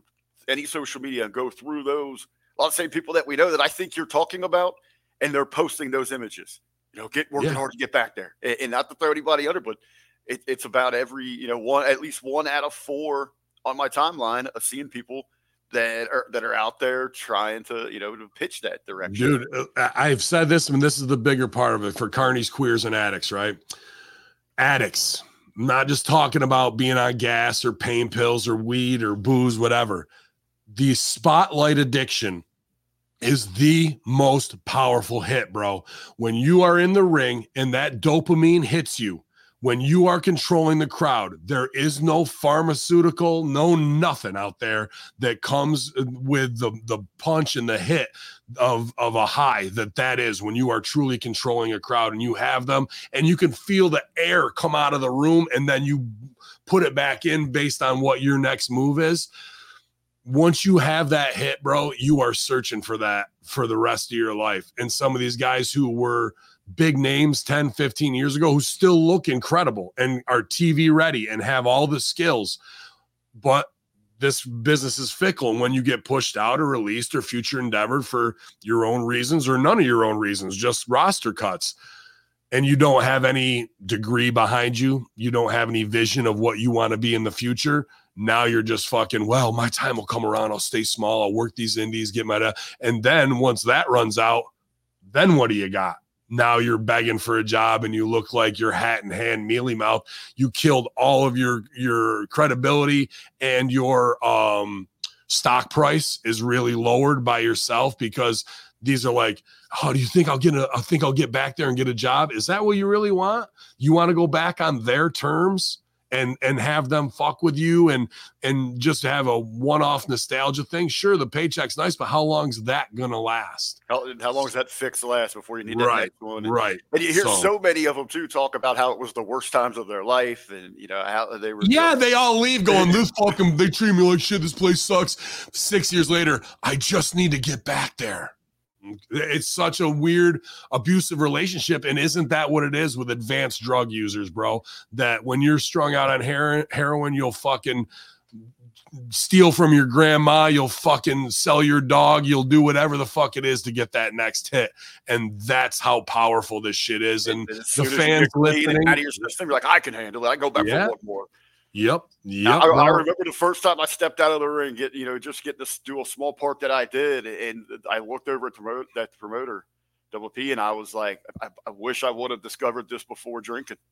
any social media, and go through those. A lot of same people that we know that I think you're talking about, and they're posting those images. You know, get working Yeah. hard to get back there, and, and not to throw anybody under, but it, it's about every you know one at least one out of four on my timeline of seeing people that are that are out there trying to you know to pitch that direction. Dude, uh, I've said this, and this is the bigger part of it for carnies, queers, and addicts, right? Addicts, I'm not just talking about being on gas or pain pills or weed or booze, whatever. The spotlight addiction is the most powerful hit, bro. When you are in the ring and that dopamine hits you, when you are controlling the crowd, there is no pharmaceutical, no nothing out there that comes uh, with the the punch and the hit of of a high that that is when you are truly controlling a crowd and you have them and you can feel the air come out of the room and then you put it back in based on what your next move is. Once you have that hit, bro, you are searching for that for the rest of your life. And some of these guys who were big names 10, 15 years ago who still look incredible and are TV ready and have all the skills. But this business is fickle. And when you get pushed out or released or future endeavored for your own reasons or none of your own reasons, just roster cuts, and you don't have any degree behind you, you don't have any vision of what you want to be in the future. Now you're just fucking, well, my time will come around. I'll stay small. I'll work these indies, get my, and then once that runs out, then what do you got? Now you're begging for a job and you look like your hat in hand mealy mouth. You killed all of your your credibility and your um stock price is really lowered by yourself because these are like oh do you think i'll get a i think i'll get back there and get a job? Is that what you really want? You want to go back on their terms and and have them fuck with you and and just have a one-off nostalgia thing sure the paycheck's nice but how long's that gonna last How, how long does that fix last before you need that right next one? And, right and you hear So- so, many of them too talk about how it was the worst times of their life, and you know how they were. Yeah, just- they all leave going, this fucking, they treat me like shit. This place sucks. Six years later, I just need to get back there. It's such a weird, abusive relationship. And isn't that what it is with advanced drug users, bro? That when you're strung out on heroin, heroin you'll fucking steal from your grandma, you'll fucking sell your dog, you'll do whatever the fuck it is to get that next hit. And that's how powerful this shit is. And as the fans and listening. out of your system, you're like, I can handle it. I go back Yeah. for one more. Yep. Yep. I, I remember the first time I stepped out of the ring, get you know, just get this do a small part that I did, and I looked over at the promote that promoter, Double P, and I was like, I, I wish I would have discovered this before drinking.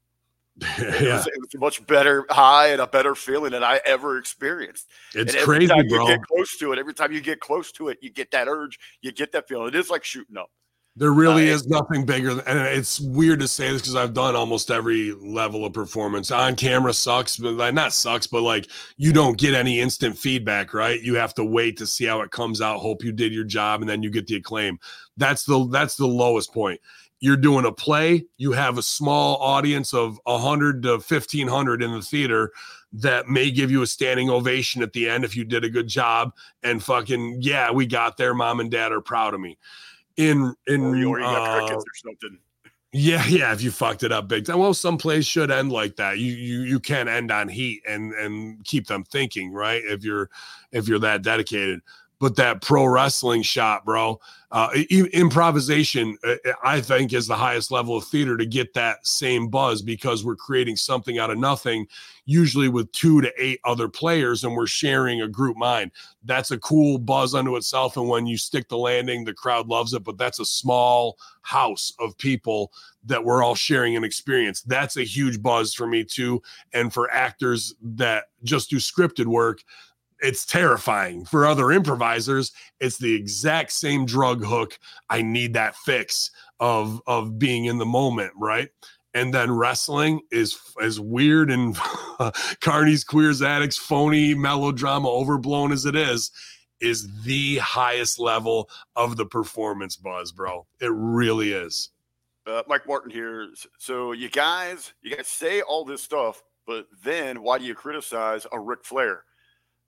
It, yeah. was, it was a much better high and a better feeling than I ever experienced. It's crazy, time bro. you get close to it, every time you get close to it, you get that urge, you get that feeling. It is like shooting up. There really Uh, is nothing bigger, than, and it's weird to say this because I've done almost every level of performance. On camera sucks, but like not sucks, but like you don't get any instant feedback, right? You have to wait to see how it comes out. Hope you did your job, and then you get the acclaim. That's the that's the lowest point. You're doing a play. You have a small audience of hundred to fifteen hundred in the theater that may give you a standing ovation at the end if you did a good job. And fucking yeah, we got there. Mom and dad are proud of me in in Or you, or you got uh, crickets or something. yeah yeah if you fucked it up big time. Well some plays should end like that. You you you can't end on heat and and keep them thinking right? If you're if you're that dedicated but that pro wrestling shot bro. Uh improvisation uh, i think is the highest level of theater to get that same buzz because we're creating something out of nothing usually with two to eight other players and we're sharing a group mind. That's a cool buzz unto itself and when you stick the landing the crowd loves it but that's a small house of people that we're all sharing an experience. That's a huge buzz for me too and for actors that just do scripted work it's terrifying. For other improvisers it's the exact same drug hook. I need that fix of of being in the moment right? And then wrestling is as weird and carney's queers addicts phony melodrama overblown as it is is the highest level of the performance buzz bro. It really is. Uh, Mike Martin here. So you guys, you guys say all this stuff, but then why do you criticize a Ric Flair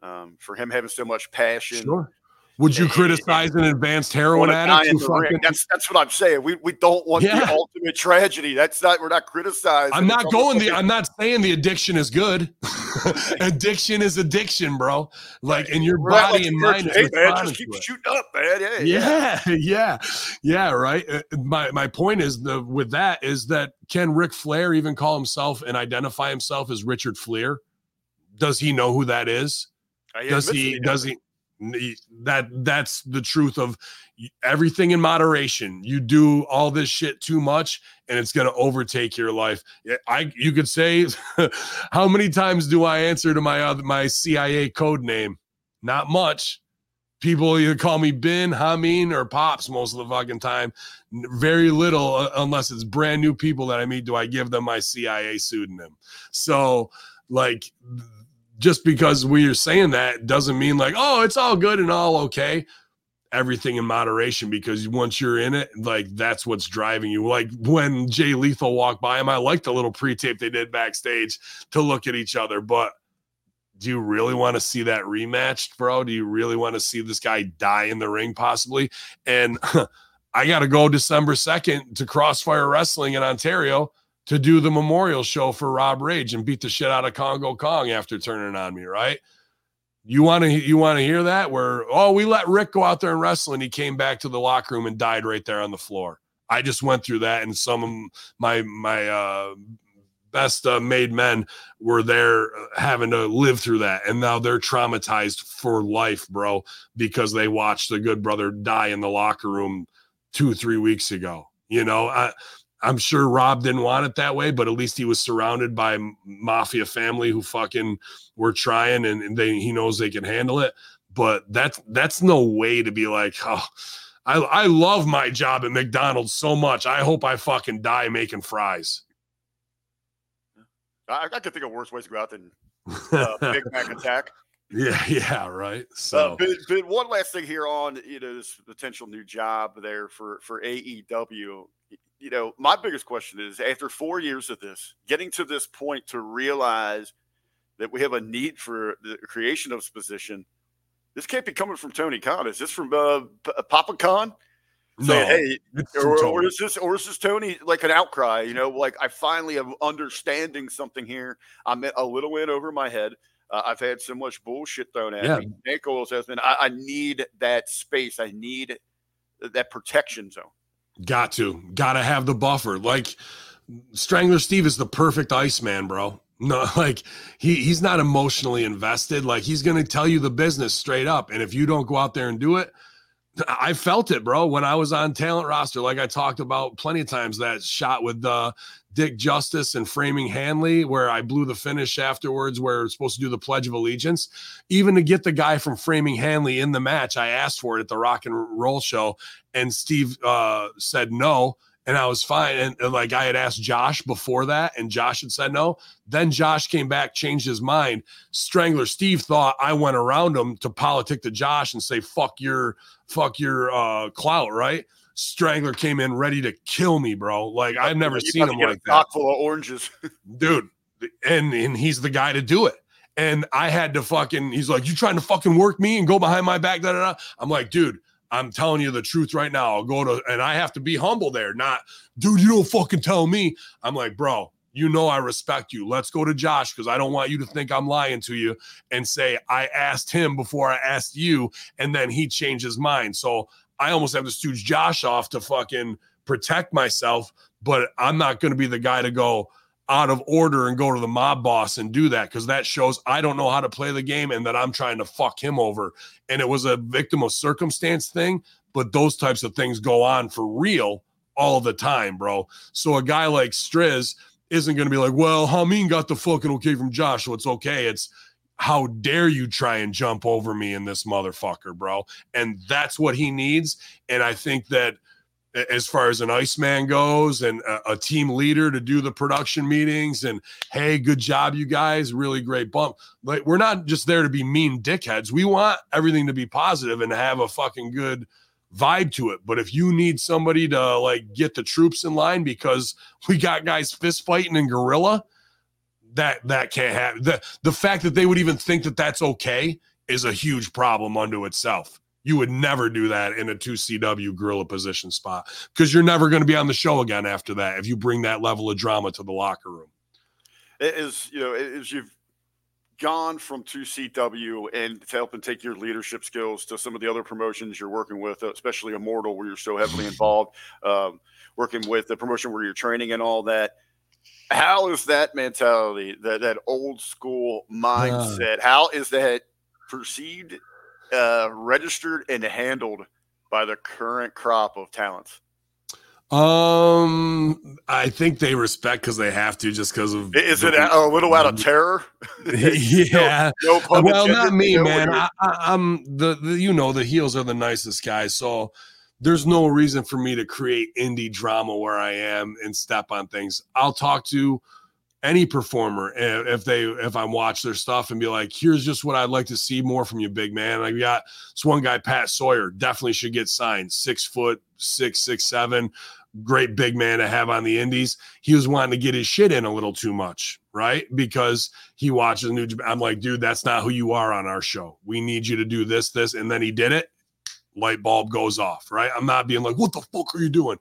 um, for him having so much passion? sure would you criticize an advanced heroin want to die addict fucking That's that's what I'm saying. We we don't want Yeah. the ultimate tragedy. That's not we're not criticizing. I'm not going the I'm not saying the addiction is good. addiction is addiction, bro. Like and your we're body like and mind Hey man, just keep shooting up, man. Yeah, Yeah, yeah, yeah, right. Uh, My my point is the with that is that can Ric Flair even call himself and identify himself as Richard Fliehr? Does he know who that is? Does he does he he- that that's the truth of everything in moderation. You do all this shit too much and it's going to overtake your life. I you could say how many times do i answer to my other my cia code name? Not much. People either call me Bin, Hamin, or Pops most of the fucking time. Very little, uh, unless it's brand new people that I meet, do I give them my CIA pseudonym. So, like, just because we are saying that doesn't mean like, oh, it's all good and all okay. Everything in moderation because once you're in it, like that's what's driving you. Like when Jay Lethal walked by him, I liked the little pre-tape they did backstage to look at each other, but do you really want to see that rematched, bro? Do you really want to see this guy die in the ring, possibly? And I got to go December 2nd to Crossfire Wrestling in Ontario to do the memorial show for Rob Rage and beat the shit out of Congo Kong after turning on me, right? You want to you want to hear that? Where oh, we let Rick go out there and wrestle, and he came back to the locker room and died right there on the floor. I just went through that, and some of my my uh, best uh, made men were there uh, having to live through that, and now they're traumatized for life, bro, because they watched a good brother die in the locker room two three weeks ago. You know, I, I'm sure Rob didn't want it that way, but at least he was surrounded by mafia family who fucking were trying, and, and they he knows they can handle it. But that's that's no way to be like, oh, I I love my job at McDonald's so much. I hope I fucking die making fries. I, I can think of worse ways to go out than uh, Big Mac attack. yeah, yeah, right. Uh, So but, but one last thing here on you know this potential new job there for for AEW. You know, my biggest question is after four years of this, getting to this point to realize that we have a need for the creation of this position. This can't be coming from Tony Khan. Is this from uh, P- Papa Khan? Saying, hey, or, or is this or is this Tony like an outcry? You know, like I finally am understanding something here. I'm a little in over my head. Uh, I've had so much bullshit thrown at Yeah. me. Nick has been. I, I need that space. I need that protection zone. Got to, got to have the buffer. Like Strangler Steve is the perfect Iceman, bro. No, like he he's not emotionally invested. Like he's gonna tell you the business straight up, and if you don't go out there and do it, I felt it, bro. When I was on talent roster, like I talked about plenty of times, that shot with uh, Dick Justice and Framing Hanley, where I blew the finish afterwards, where we're supposed to do the Pledge of Allegiance. Even to get the guy from Framing Hanley in the match, I asked for it at the Rock and Roll show, and Steve uh, said no, and I was fine. And, and, like I had asked Josh before that, and Josh had said no. Then Josh came back, changed his mind. Strangler Steve thought I went around him to politic to Josh and say fuck your fuck your uh, clout, right? Strangler came in ready to kill me, bro. Like I've never You seen him get a like that full of oranges. dude and and he's the guy to do it and i had to fucking he's like you trying to fucking work me and go behind my back da, da, da. i'm like dude i'm telling you the truth right now i'll go to and i have to be humble there not dude you don't fucking tell me i'm like bro you know i respect you let's go to josh because i don't want you to think i'm lying to you and say i asked him before i asked you and then he changed his mind so i almost have to stooge josh off to fucking protect myself but i'm not going to be the guy to go out of order and go to the mob boss and do that because that shows I don't know how to play the game and that I'm trying to fuck him over. And it was a victim of circumstance thing, but those types of things go on for real all the time, bro. So a guy like Striz isn't going to be like, well, Hamin got the fucking okay from Josh, so it's okay. It's how dare you try and jump over me in this motherfucker, bro? And that's what he needs. And I think that as far as an Iceman goes and a, a, team leader to do the production meetings and hey, good job, you guys, really great bump. Like we're not just there to be mean dickheads. We want everything to be positive and have a fucking good vibe to it. But if you need somebody to like get the troops in line because we got guys fist fighting in gorilla, that that can't happen. The the fact that they would even think that that's okay is a huge problem unto itself. You would never do that in a 2CW gorilla position spot because you're never going to be on the show again after that if you bring that level of drama to the locker room. It is, you know, as you've gone from 2CW and to help and take your leadership skills to some of the other promotions you're working with, especially Immortal, where you're so heavily involved, um, working with the promotion where you're training and all that. How is that mentality, that, that old school mindset, how is that perceived uh, registered and handled by the current crop of talents? Um, I think they respect because they have to, just because of. Is it a, a little out of terror? yeah. No pun well, not me, man. I, I'm the, the, you know, the heels are the nicest guys. So there's no reason for me to create indie drama where I am and step on things. I'll talk to any performer if they if I watch their stuff and be like, here's just what I'd like to see more from you, big man. We got this one guy, Pat Sawyer, definitely should get signed. Six foot, six, six, seven, great big man to have on the indies. He was wanting to get his shit in a little too much, right? Because he watches New. I'm like, dude, that's not who you are on our show. We need you to do this, this, and then he did it. Light bulb goes off, right? I'm not being like, what the fuck are you doing?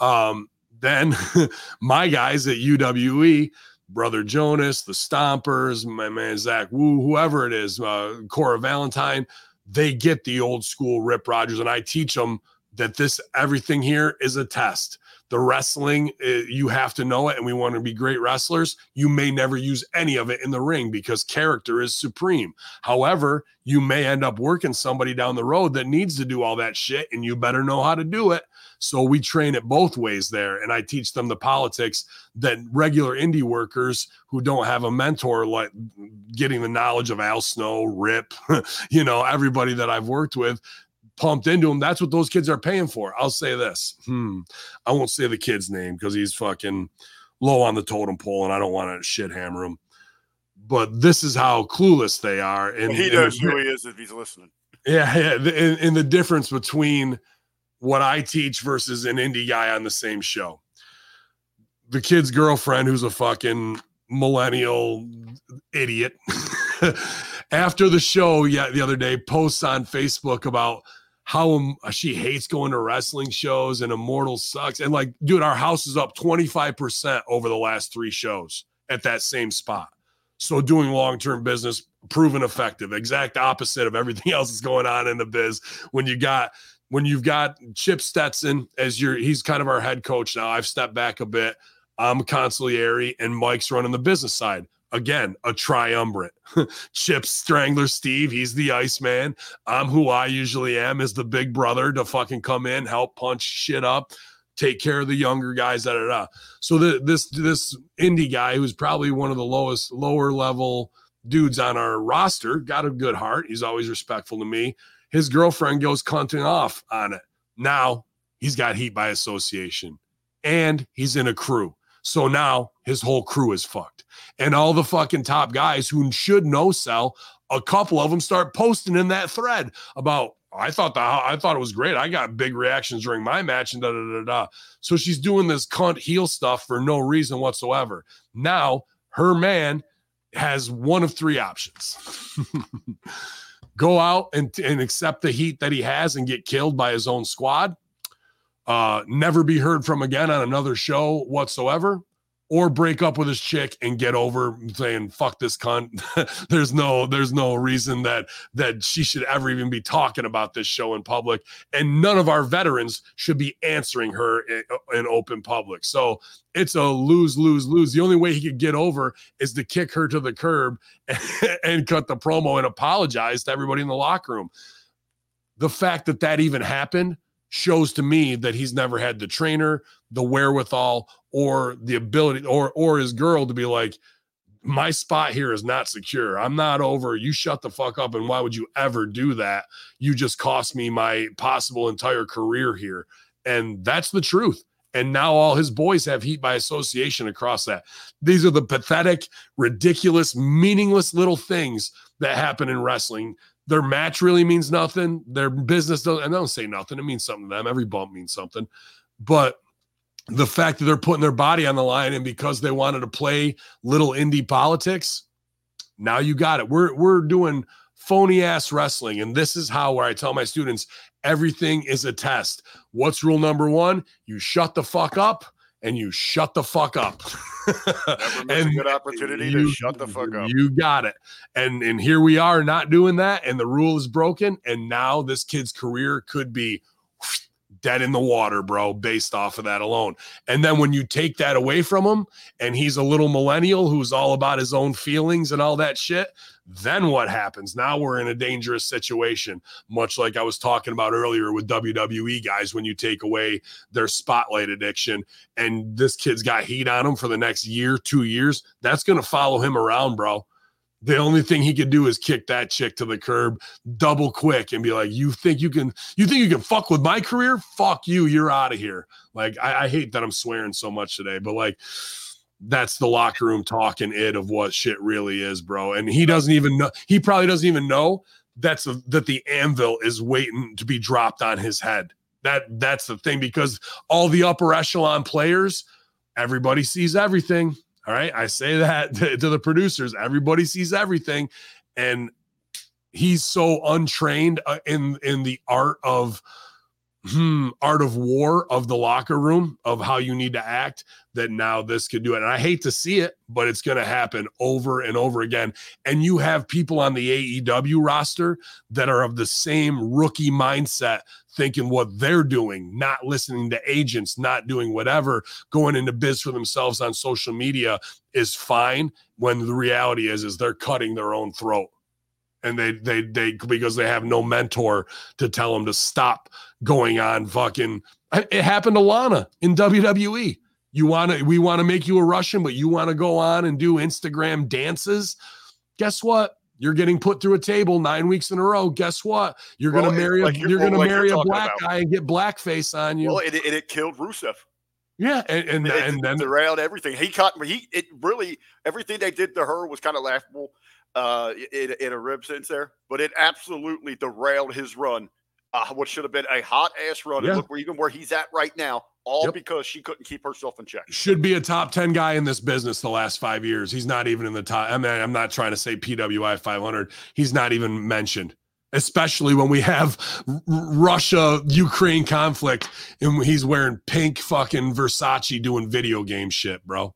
Um, then my guys at UWE, Brother Jonas, the Stompers, my man Zach Wu, whoever it is, uh, Cora Valentine, they get the old school Rip Rogers, and I teach them that this everything here is a test. The wrestling, uh, you have to know it, and we want to be great wrestlers. You may never use any of it in the ring because character is supreme. However, you may end up working somebody down the road that needs to do all that shit, and you better know how to do it. So we train it both ways there, and I teach them the politics that regular indie workers who don't have a mentor like getting the knowledge of Al Snow, Rip, you know, everybody that I've worked with pumped into him. That's what those kids are paying for. I'll say this. Hmm. I won't say the kid's name because he's fucking low on the totem pole and I don't want to shit hammer him. But this is how clueless they are. And he knows who he is if he's listening. yeah, yeah. The, and, and the difference between what I teach versus an indie guy on the same show. The kid's girlfriend, who's a fucking millennial idiot, after the show, yeah, the other day, posts on Facebook about how she hates going to wrestling shows and Immortal sucks. And like, dude, our house is up 25% over the last three shows at that same spot. So doing long-term business, proven effective, exact opposite of everything else that's going on in the biz. When you got when you've got Chip Stetson as your he's kind of our head coach now. I've stepped back a bit. I'm consigliere and Mike's running the business side. Again, a triumvirate. Chip Strangler Steve, he's the Iceman. I'm who I usually am as the big brother to fucking come in, help punch shit up, take care of the younger guys. Da, da, da. So the, this this indie guy who's probably one of the lowest lower level dudes on our roster got a good heart. He's always respectful to me. His girlfriend goes cunting off on it. Now he's got heat by association and he's in a crew. So now his whole crew is fucked. And all the fucking top guys who should know sell, a couple of them start posting in that thread about I thought the I thought it was great. I got big reactions during my match and da da da da. So she's doing this cunt heel stuff for no reason whatsoever. Now her man has one of three options. Go out and, and accept the heat that he has and get killed by his own squad. Uh, never be heard from again on another show whatsoever or break up with his chick and get over saying fuck this cunt. There's no there's no reason that that she should ever even be talking about this show in public and none of our veterans should be answering her in, uh, in open public. So it's a lose lose lose. The only way he could get over is to kick her to the curb and cut the promo and apologize to everybody in the locker room. The fact that that even happened shows to me that he's never had the trainer, the wherewithal, or the ability, or or his girl to be like, my spot here is not secure. I'm not over. You shut the fuck up. And why would you ever do that? You just cost me my possible entire career here. And that's the truth. And now all his boys have heat by association across that. These are the pathetic, ridiculous, meaningless little things that happen in wrestling their match really means nothing. Their business doesn't, and they don't say nothing. It means something to them. Every bump means something. But the fact that they're putting their body on the line and because they wanted to play little indie politics, now you got it. We're we're doing phony ass wrestling. And this is how where I tell my students everything is a test. What's rule number one? You shut the fuck up and you shut the fuck up. Never miss a good opportunity to shut the fuck up. You got it. And and here we are not doing that, and the rule is broken. And now this kid's career could be dead in the water, bro, based off of that alone. And then when you take that away from him, and he's a little millennial who's all about his own feelings and all that shit, Then what happens? Now we're in a dangerous situation, much like I was talking about earlier with WWE guys when you take away their spotlight addiction and this kid's got heat on him for the next year, two years. That's going to follow him around, bro. The only thing he could do is kick that chick to the curb double quick and be like, You think you can you think you can fuck with my career? Fuck you, you're out of here. Like I, I hate that I'm swearing so much today, but like that's the locker room talking it of what shit really is, bro. And he doesn't even know he probably doesn't even know that's a, that the anvil is waiting to be dropped on his head. That that's the thing because all the upper echelon players, everybody sees everything. All right. I say that to, to the producers. Everybody sees everything. And he's so untrained uh, in in the art of hmm, art of war of the locker room of how you need to act that now this could do it. And I hate to see it, but it's going to happen over and over again. And you have people on the AEW roster that are of the same rookie mindset, thinking what they're doing, not listening to agents, not doing whatever, going into biz for themselves on social media is fine when the reality is is they're cutting their own throat and they they they because they have no mentor to tell them to stop going on fucking it happened to Lana in WWE. You want to we want to make you a Russian, but you want to go on and do Instagram dances. Guess what? You're getting put through a table nine weeks in a row. Guess what? You're Well, gonna marry like a, you're- you're gonna like marry you're a black about. guy and get blackface on you. Well, it, it, it killed Rusev. yeah, and and, It, and it then derailed everything. He caught he it really everything they did to her was kind of laughable uh in, in a rib sense there, but it absolutely derailed his run. Uh, what should have been a hot ass run, Yeah. and look where even where he's at right now, all Yep. because she couldn't keep herself in check. should be a top 10 guy in this business the last five years. He's not even in the top. I mean, I'm not trying to say PWI 500. He's not even mentioned, especially when we have Russia Ukraine conflict and he's wearing pink fucking Versace doing video game shit, bro.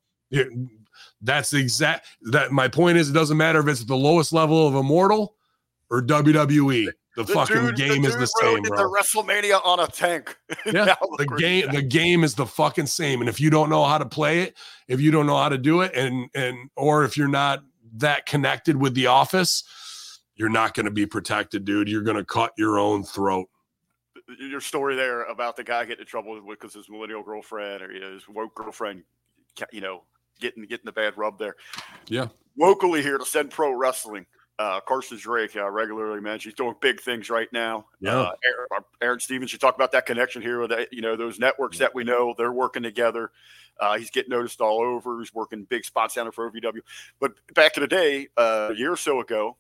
That's the exact that my point is it doesn't matter if it's the lowest level of immortal or WWE. The, fucking dude- game is the same, bro. WrestleMania on a tank. Yeah, the game the game is the fucking same. And if you don't know how to play it, if you don't know how to do it, and and or if you're not that connected with the office, you're not going to be protected, dude. You're going to cut your own throat. your story there about the guy getting in trouble with because his millennial girlfriend or you know, his woke girlfriend, you know, getting getting the bad rub there. Yeah. Locally here to send pro wrestling. Uh, Carson Drake, uh, regularly mentioned, he's doing big things right now. Yeah. Uh, Aron, Aron Stevens, you talk about that connection here with that, you know those networks that we know they're working together. Uh, he's getting noticed all over. He's working big spots down for OVW. But back in the day, uh, a year or so ago,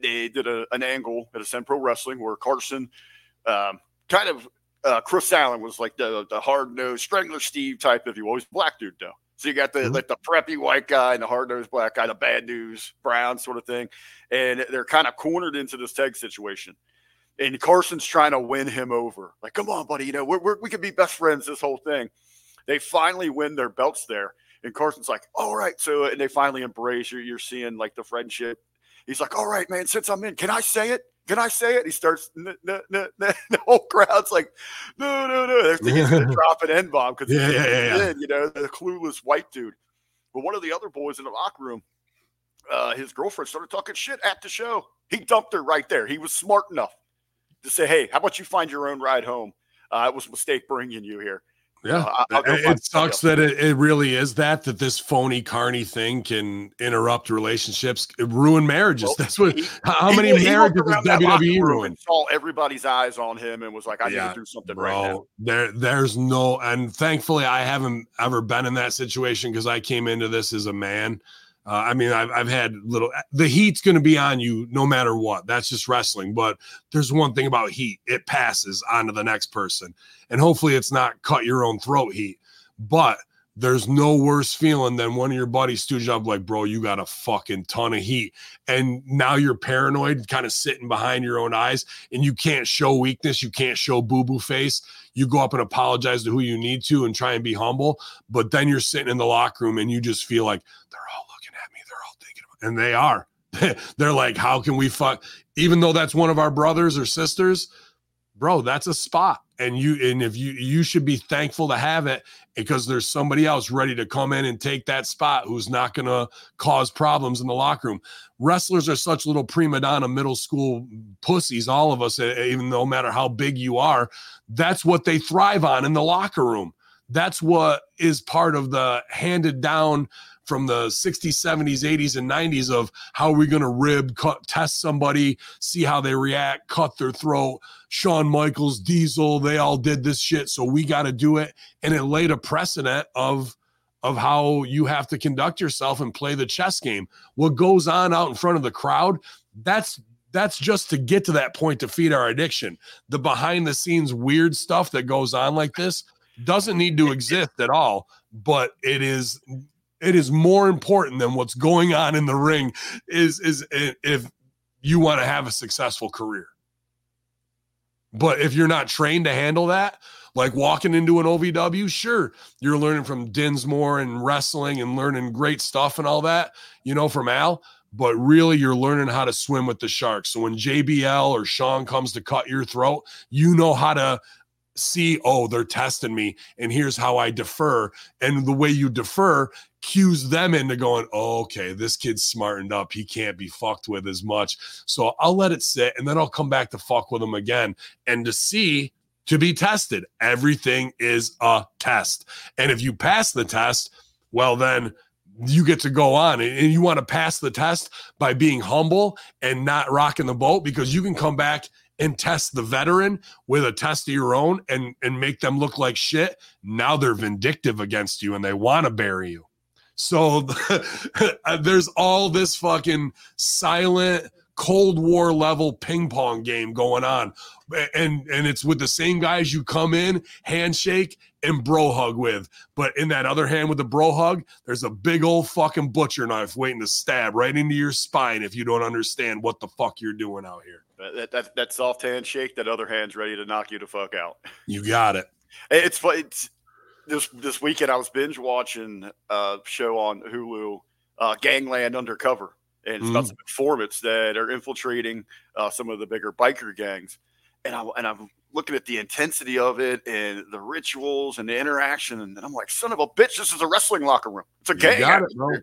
they did a, an angle at a Ascend Pro Wrestling where Carson um, kind of uh, Chris Allen was like the the hard nosed Strangler Steve type, if you always black dude though. So you got the Mhm. like the preppy white guy and the hard nosed black guy, the bad news brown sort of thing, and they're kind of cornered into this tag situation. And Carson's trying to win him over. Like, come on, buddy, you know we're, we're, we could be best friends. This whole thing. They finally win their belts there, and Carson's like, all right. So and they finally embrace. You're, you're seeing like the friendship. He's like, all right, man. Since I'm in, can I say it? Can I say it? He starts. N- n- n- n- the whole crowd's like, no, no, no. They're thinking he's gonna drop an N bomb because yeah, yeah, yeah. you know, the clueless white dude. But one of the other boys in the locker room, uh, his girlfriend started talking shit at the show. He dumped her right there. He was smart enough to say, "Hey, how about you find your own ride home? Uh, it was a mistake bringing you here." Yeah. Uh, I- I'll it, sucks that it, it really is that that this phony carny thing can interrupt relationships, ruin marriages. Well, That's what he- how He- many he marriages looked has around that locker WWE ruined? Saw everybody's eyes on him and was like, "I need to do something right now." there there's no and thankfully i haven't ever been in that situation because i came into this as a man uh, i mean I've, I've had little the heat's going to be on you no matter what. That's just wrestling. But there's one thing about heat it passes on to the next person. And hopefully it's not cut your own throat heat. But there's no worse feeling than one of your buddies stooge up like bro you got a fucking ton of heat. And now you're paranoid kind of sitting behind your own eyes and you can't show weakness you can't show boo-boo face. You go up and apologize to who you need to and try and be humble but then you're sitting in the locker room and you just feel like they're all looking at me they're all thinking about and they are they're like how can we fuck even though that's one of our brothers or sisters bro, that's a spot. And you and if you you should be thankful to have it because there's somebody else ready to come in and take that spot who's not gonna cause problems in the locker room. Wrestlers are such little prima donna middle school pussies, all of us, even no matter how big you are, that's what they thrive on in the locker room. That's what is part of the handed down from the 60s, 70s, 80s, and 90s of how are we going to rib, cut, test somebody, see how they react, cut their throat. Shawn Michaels, Diesel, they all did this shit, so we got to do it. And it laid a precedent of of how you have to conduct yourself and play the chess game. What goes on out in front of the crowd, that's that's just to get to that point to feed our addiction. The behind the scenes weird stuff that goes on like this doesn't need to exist at all, but it is it is more important than what's going on in the ring is is if you want to have a successful career but if you're not trained to handle that like walking into an ovw sure you're learning from dinsmore and wrestling and learning great stuff and all that you know from al but really you're learning how to swim with the sharks so when jbl or shawn comes to cut your throat you know how to see, oh, they're testing me, and here's how I defer. And the way you defer cues them into going, oh, okay, this kid's smartened up. He can't be fucked with as much. So I'll let it sit and then I'll come back to fuck with him again. And to see, to be tested, everything is a test. And if you pass the test, well, then you get to go on and you want to pass the test by being humble and not rocking the boat because you can come back and test the veteran with a test of your own and and make them look like shit now they're vindictive against you and they want to bury you so uh, there's all this fucking silent cold war level ping pong game going on and and it's with the same guys you come in handshake and bro hug with but in that other hand with the bro hug there's a big old fucking butcher knife waiting to stab right into your spine if you don't understand what the fuck you're doing out here that, that, that soft handshake, that other hand's ready to knock you the fuck out. You got it. It's. It's this this weekend. I was binge watching a show on Hulu, uh, Gangland Undercover, and it's mm. about some informants that are infiltrating uh, some of the bigger biker gangs. And I and I'm looking at the intensity of it and the rituals and the interaction, and I'm like, son of a bitch, this is a wrestling locker room. It's a you gang. Got it, bro.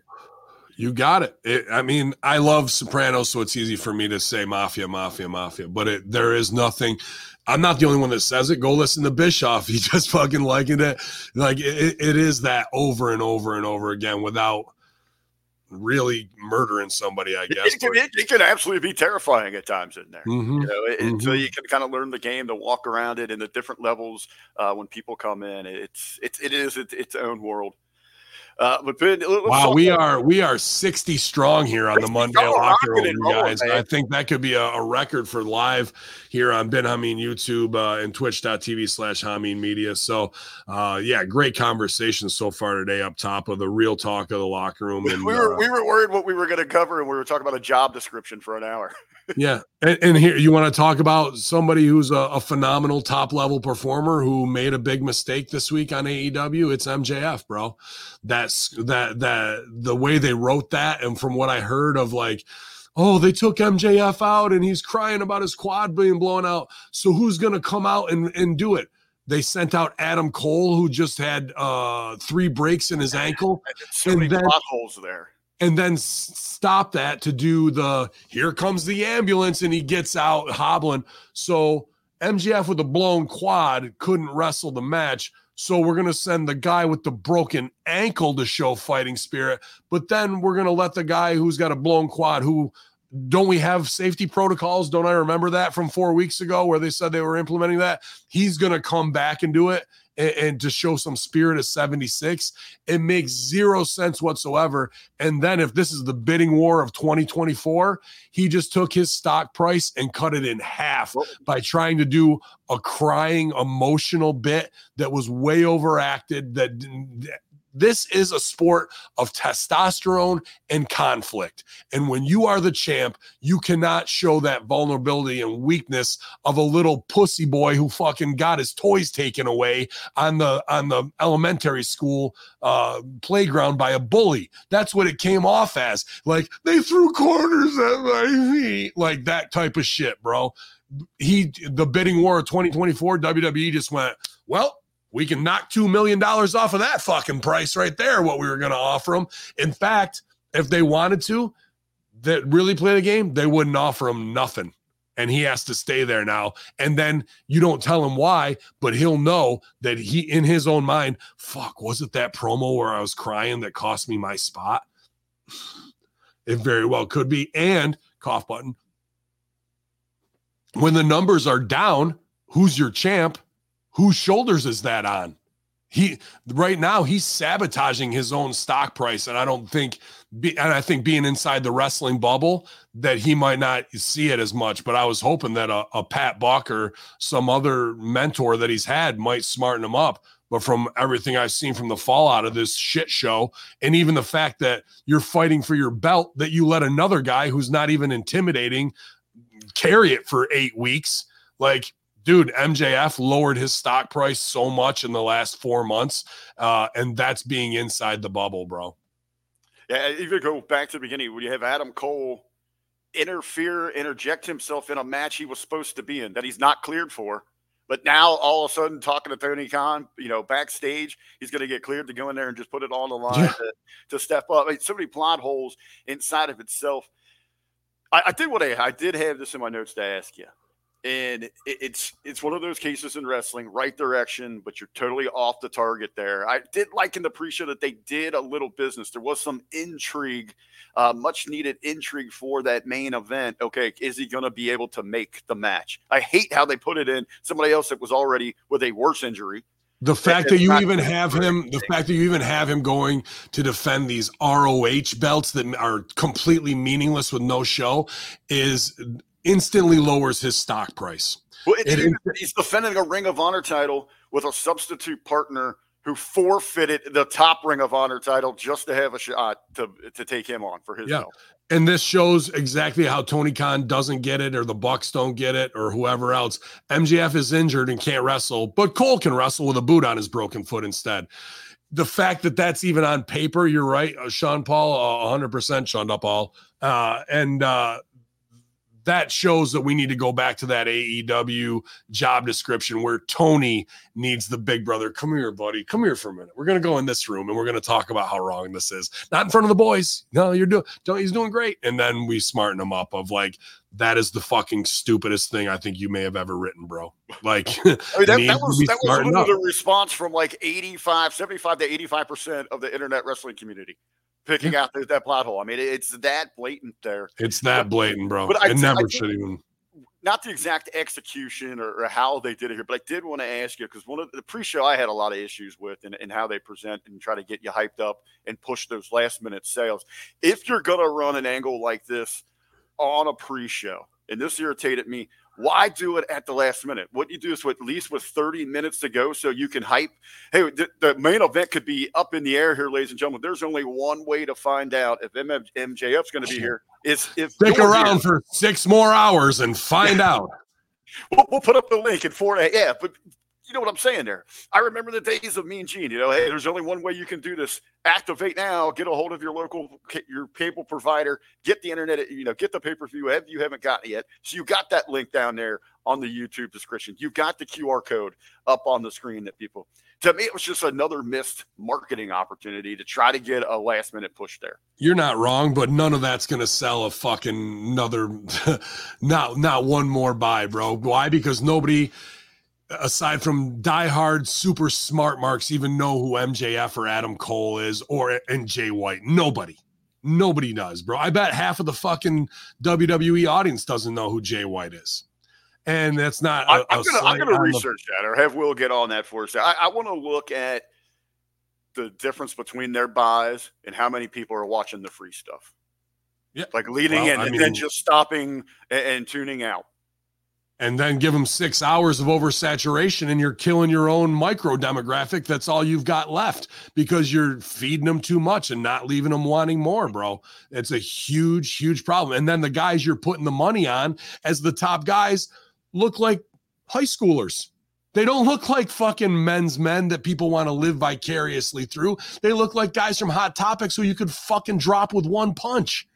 You got it. it. I mean, I love Sopranos, so it's easy for me to say mafia, mafia, mafia. But it, there is nothing. I'm not the only one that says it. Go listen to Bischoff. He just fucking liking it. Like it, it is that over and over and over again without really murdering somebody. I guess it can, it, it can absolutely be terrifying at times in there. Mm-hmm. You know, it, mm-hmm. so you can kind of learn the game to walk around it and the different levels uh, when people come in. It's it's it is its, its own world. Uh, but ben, wow, we are we are 60 strong here on the Monday Locker Room, you guys. I think that could be a, a, record for live here on Ben Hamin YouTube uh, and twitch.tv slash Hamin Media. So, uh, yeah, great conversation so far today up top of the real talk of the locker room. And, we were uh, we were worried what we were going to cover, and we were talking about a job description for an hour. yeah, and, and, here you want to talk about somebody who's a, a phenomenal top level performer who made a big mistake this week on AEW. It's MJF, bro. That's that that the way they wrote that, and from what I heard of like oh, they took MJF out and he's crying about his quad being blown out. So who's going to come out and, and do it? They sent out Adam Cole, who just had uh, three breaks in his ankle. So and many then, potholes there and then stop that to do the here comes the ambulance and he gets out hobbling. So MJF with a blown quad couldn't wrestle the match. So we're going to send the guy with the broken ankle to show fighting spirit. But then we're going to let the guy who's got a blown quad, who don't we have safety protocols? Don't I remember that from four weeks ago where they said they were implementing that? He's going to come back and do it and, and to show some spirit of 76. It makes zero sense whatsoever. And then if this is the bidding war of 2024, he just took his stock price and cut it in half by trying to do a crying emotional bit that was way overacted that this is a sport of testosterone and conflict. And when you are the champ, you cannot show that vulnerability and weakness of a little pussy boy who fucking got his toys taken away on the on the elementary school uh, playground by a bully. That's what it came off as. Like they threw corners at my feet, like that type of shit, bro he the bidding war of 2024, WWE just went, well, we can knock two million dollars off of that fucking price right there. What we were going to offer him. In fact, if they wanted to, that really play the game, they wouldn't offer him nothing. And he has to stay there now. And then you don't tell him why, but he'll know that he, in his own mind, fuck, was it that promo where I was crying that cost me my spot? It very well could be. And cough button. When the numbers are down, who's your champ? Whose shoulders is that on? He right now he's sabotaging his own stock price, and I don't think, and I think being inside the wrestling bubble that he might not see it as much. But I was hoping that a, a Pat Buck some other mentor that he's had might smarten him up. But from everything I've seen from the fallout of this shit show, and even the fact that you're fighting for your belt, that you let another guy who's not even intimidating carry it for eight weeks, like dude, MJF lowered his stock price so much in the last four months, uh, and that's being inside the bubble, bro. Yeah, even go back to the beginning when you have Adam Cole interfere, interject himself in a match he was supposed to be in that he's not cleared for. But now all of a sudden, talking to Tony Khan, you know, backstage, he's going to get cleared to go in there and just put it on the line Yeah. to, to step up. I mean, so many plot holes inside of itself. I, I did what I, I did have this in my notes to ask you, and it, it's it's one of those cases in wrestling, right direction, but you're totally off the target there. I did like in the pre-show that they did a little business. There was some intrigue, uh, much needed intrigue for that main event. Okay, is he going to be able to make the match? I hate how they put it in somebody else that was already with a worse injury. The fact that you even have him, the fact that you even have him going to defend these ROH belts that are completely meaningless with no show is instantly lowers his stock price. Well, it's It he's defending a Ring of Honor title with a substitute partner who forfeited the top Ring of Honor title just to have a shot to to take him on for his Yeah. belt. And this shows exactly how Tony Khan doesn't get it, or the Bucks don't get it, or whoever else. MJF is injured and can't wrestle, but Cole can wrestle with a boot on his broken foot instead. The fact that that's even on paper, you're right, uh, Sean Paul, uh, 100% Sean Paul. Uh, and uh, that shows that we need to go back to that AEW job description where Tony needs the big brother. Come here, buddy. Come here for a minute. We're gonna go in this room and we're gonna talk about how wrong this is. Not in front of the boys. No, you're doing. Don't. He's doing great. And then we smarten him up of like that is the fucking stupidest thing I think you may have ever written, bro. Like, I mean, that, that was that was the response from like 85, 75 to 85 percent of the internet wrestling community picking out that, that plot hole. I mean, it's that blatant there. It's that blatant, bro. But I it never I should even. not the exact execution or, or how they did it here, but I did want to ask you because one of the pre-show I had a lot of issues with and, and how they present and try to get you hyped up and push those last minute sales. If you're gonna run an angle like this on a pre-show, and this irritated me, why do it at the last minute? What you do is with, at least with 30 minutes to go, so you can hype. Hey, the, the main event could be up in the air here, ladies and gentlemen. There's only one way to find out if MM, MJF's going to be here. Is if Stick around here. for six more hours and find out. We'll, we'll put up the link in four. Yeah, but you know what I'm saying there. I remember the days of Mean Gene. You know, hey, there's only one way you can do this. Activate now. Get a hold of your local your cable provider. Get the internet. You know, get the pay per view. If you haven't gotten it yet, so you got that link down there on the YouTube description. You got the QR code up on the screen that people. To me, it was just another missed marketing opportunity to try to get a last minute push there. You're not wrong, but none of that's gonna sell a fucking another not not one more buy, bro. Why? Because nobody aside from diehard super smart marks even know who MJF or Adam Cole is or and Jay White. Nobody. Nobody does, bro. I bet half of the fucking WWE audience doesn't know who Jay White is. And that's not I, a- I'm gonna I'm gonna on the- research that or have Will get on that for us. I, I want to look at the difference between their buys and how many people are watching the free stuff. Yeah. like leading Well, in I and mean- then just stopping and, and tuning out. And then give them six hours of oversaturation and you're killing your own micro demographic. That's all you've got left because you're feeding them too much and not leaving them wanting more bro. It's a huge huge problem. And then the guys you're putting the money on as the top guys look like high schoolers. They don't look like fucking men's men that people want to live vicariously through. They look like guys from hot topics who you could fucking drop with one punch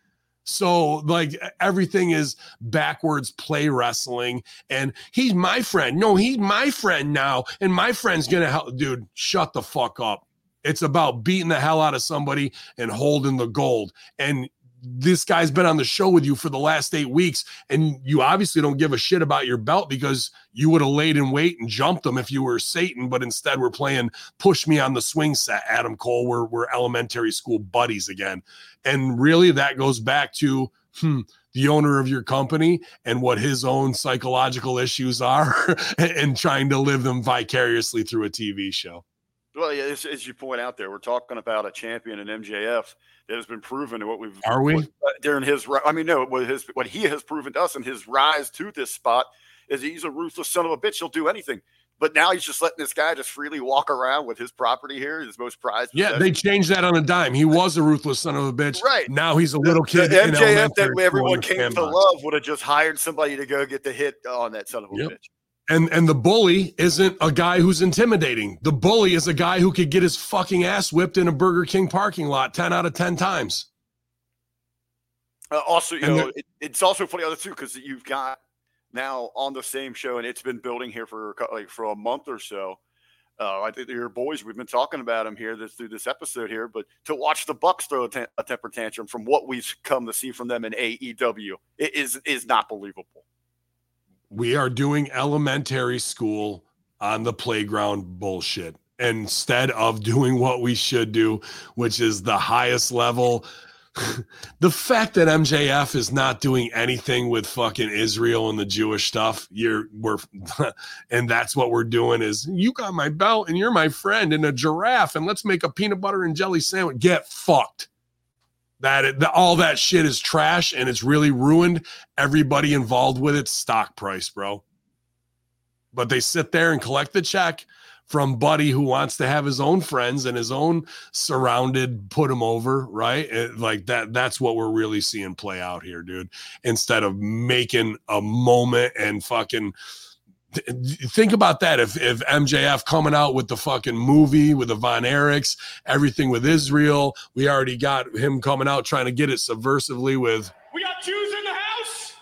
So like everything is backwards play wrestling, and he's my friend. No, he's my friend now, and my friend's gonna help. Dude, shut the fuck up. It's about beating the hell out of somebody and holding the gold. And this guy's been on the show with you for the last eight weeks, and you obviously don't give a shit about your belt because you would have laid in wait and jumped him if you were Satan, but instead we're playing push me on the swing set, Adam Cole. We're, we're elementary school buddies again. And really, that goes back to hmm, the owner of your company and what his own psychological issues are and trying to live them vicariously through a TV show. Well, yeah, as, as, you point out there, we're talking about a champion in MJF that has been proven to what we've are we uh, during his. I mean, no, what his what he has proven to us in his rise to this spot is he's a ruthless son of a bitch. He'll do anything. But now he's just letting this guy just freely walk around with his property here, his most prized. Yeah, they changed that on a dime. He was a ruthless son of a bitch. Right now, he's a little kid. The, the MJF that everyone came to love would have just hired somebody to go get the hit on that son of a yep. bitch. And and the bully isn't a guy who's intimidating. The bully is a guy who could get his fucking ass whipped in a Burger King parking lot 10 out of 10 times. Uh, also, you and know, it, it's also funny other too because you've got now on the same show, and it's been building here for like for a month or so. Uh, I think your boys, we've been talking about them here this, through this episode here, but to watch the Bucks throw a, t- a temper tantrum from what we've come to see from them in AEW it is is not believable we are doing elementary school on the playground bullshit instead of doing what we should do, which is the highest level. the fact that MJF is not doing anything with fucking Israel and the Jewish stuff, you're we're and that's what we're doing is you got my belt and you're my friend and a giraffe and let's make a peanut butter and jelly sandwich. Get fucked that, that all that shit is trash and it's really ruined everybody involved with its stock price, bro. But they sit there and collect the check from Buddy who wants to have his own friends and his own surrounded put him over, right? It, like that that's what we're really seeing play out here, dude. Instead of making a moment and fucking think about that if if MJF coming out with the fucking movie with the Von Erichs, everything with Israel, we already got him coming out trying to get it subversively with We got Jews in the house.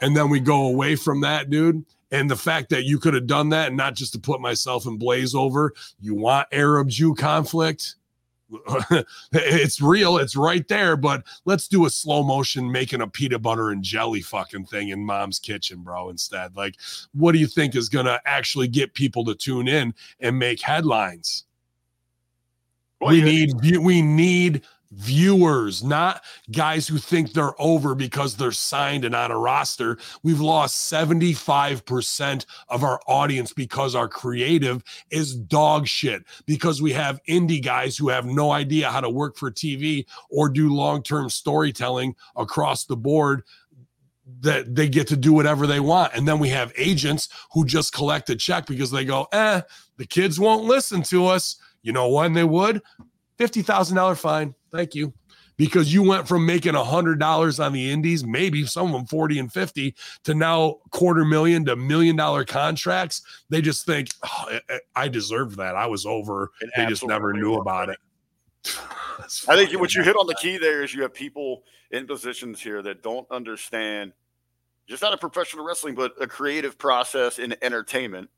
And then we go away from that, dude. And the fact that you could have done that and not just to put myself in blaze over, you want Arab Jew conflict it's real, it's right there, but let's do a slow motion making a peanut butter and jelly fucking thing in mom's kitchen, bro, instead. Like, what do you think is gonna actually get people to tune in and make headlines? Well, we need we need viewers, not guys who think they're over because they're signed and on a roster. We've lost 75% of our audience because our creative is dog shit, because we have indie guys who have no idea how to work for TV or do long term storytelling across the board that they get to do whatever they want. And then we have agents who just collect a check because they go, eh, the kids won't listen to us. You know when they would? $50,000 fine. Thank you. Because you went from making a hundred dollars on the indies, maybe some of them 40 and 50, to now quarter million to million dollar contracts. They just think, oh, I deserve that. I was over. It they just never knew about it. I think what you hit on the key there is you have people in positions here that don't understand just not a professional wrestling, but a creative process in entertainment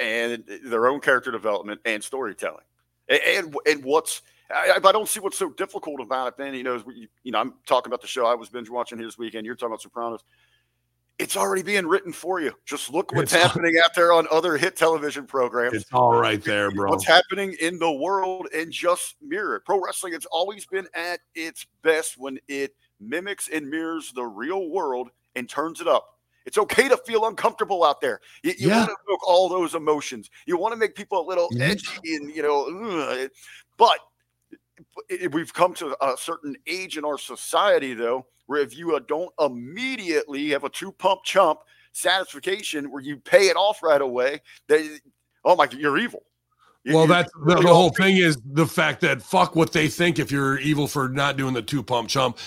and their own character development and storytelling. And, and, what's I, I, don't see what's so difficult about it. Then you know, you, you know, I'm talking about the show I was binge watching here this weekend. You're talking about Sopranos. It's already being written for you. Just look what's it's happening all, out there on other hit television programs. It's all right there, bro. What's happening in the world and just mirror it. Pro wrestling, it's always been at its best when it mimics and mirrors the real world and turns it up. It's okay to feel uncomfortable out there. You, you yeah. want to evoke all those emotions. You want to make people a little edgy and you know, but we've come to a certain age in our society, though, where if you uh, don't immediately have a two pump chump satisfaction where you pay it off right away, that oh my, you're evil. Well, that's the, the whole thing is the fact that fuck what they think if you're evil for not doing the two pump chump.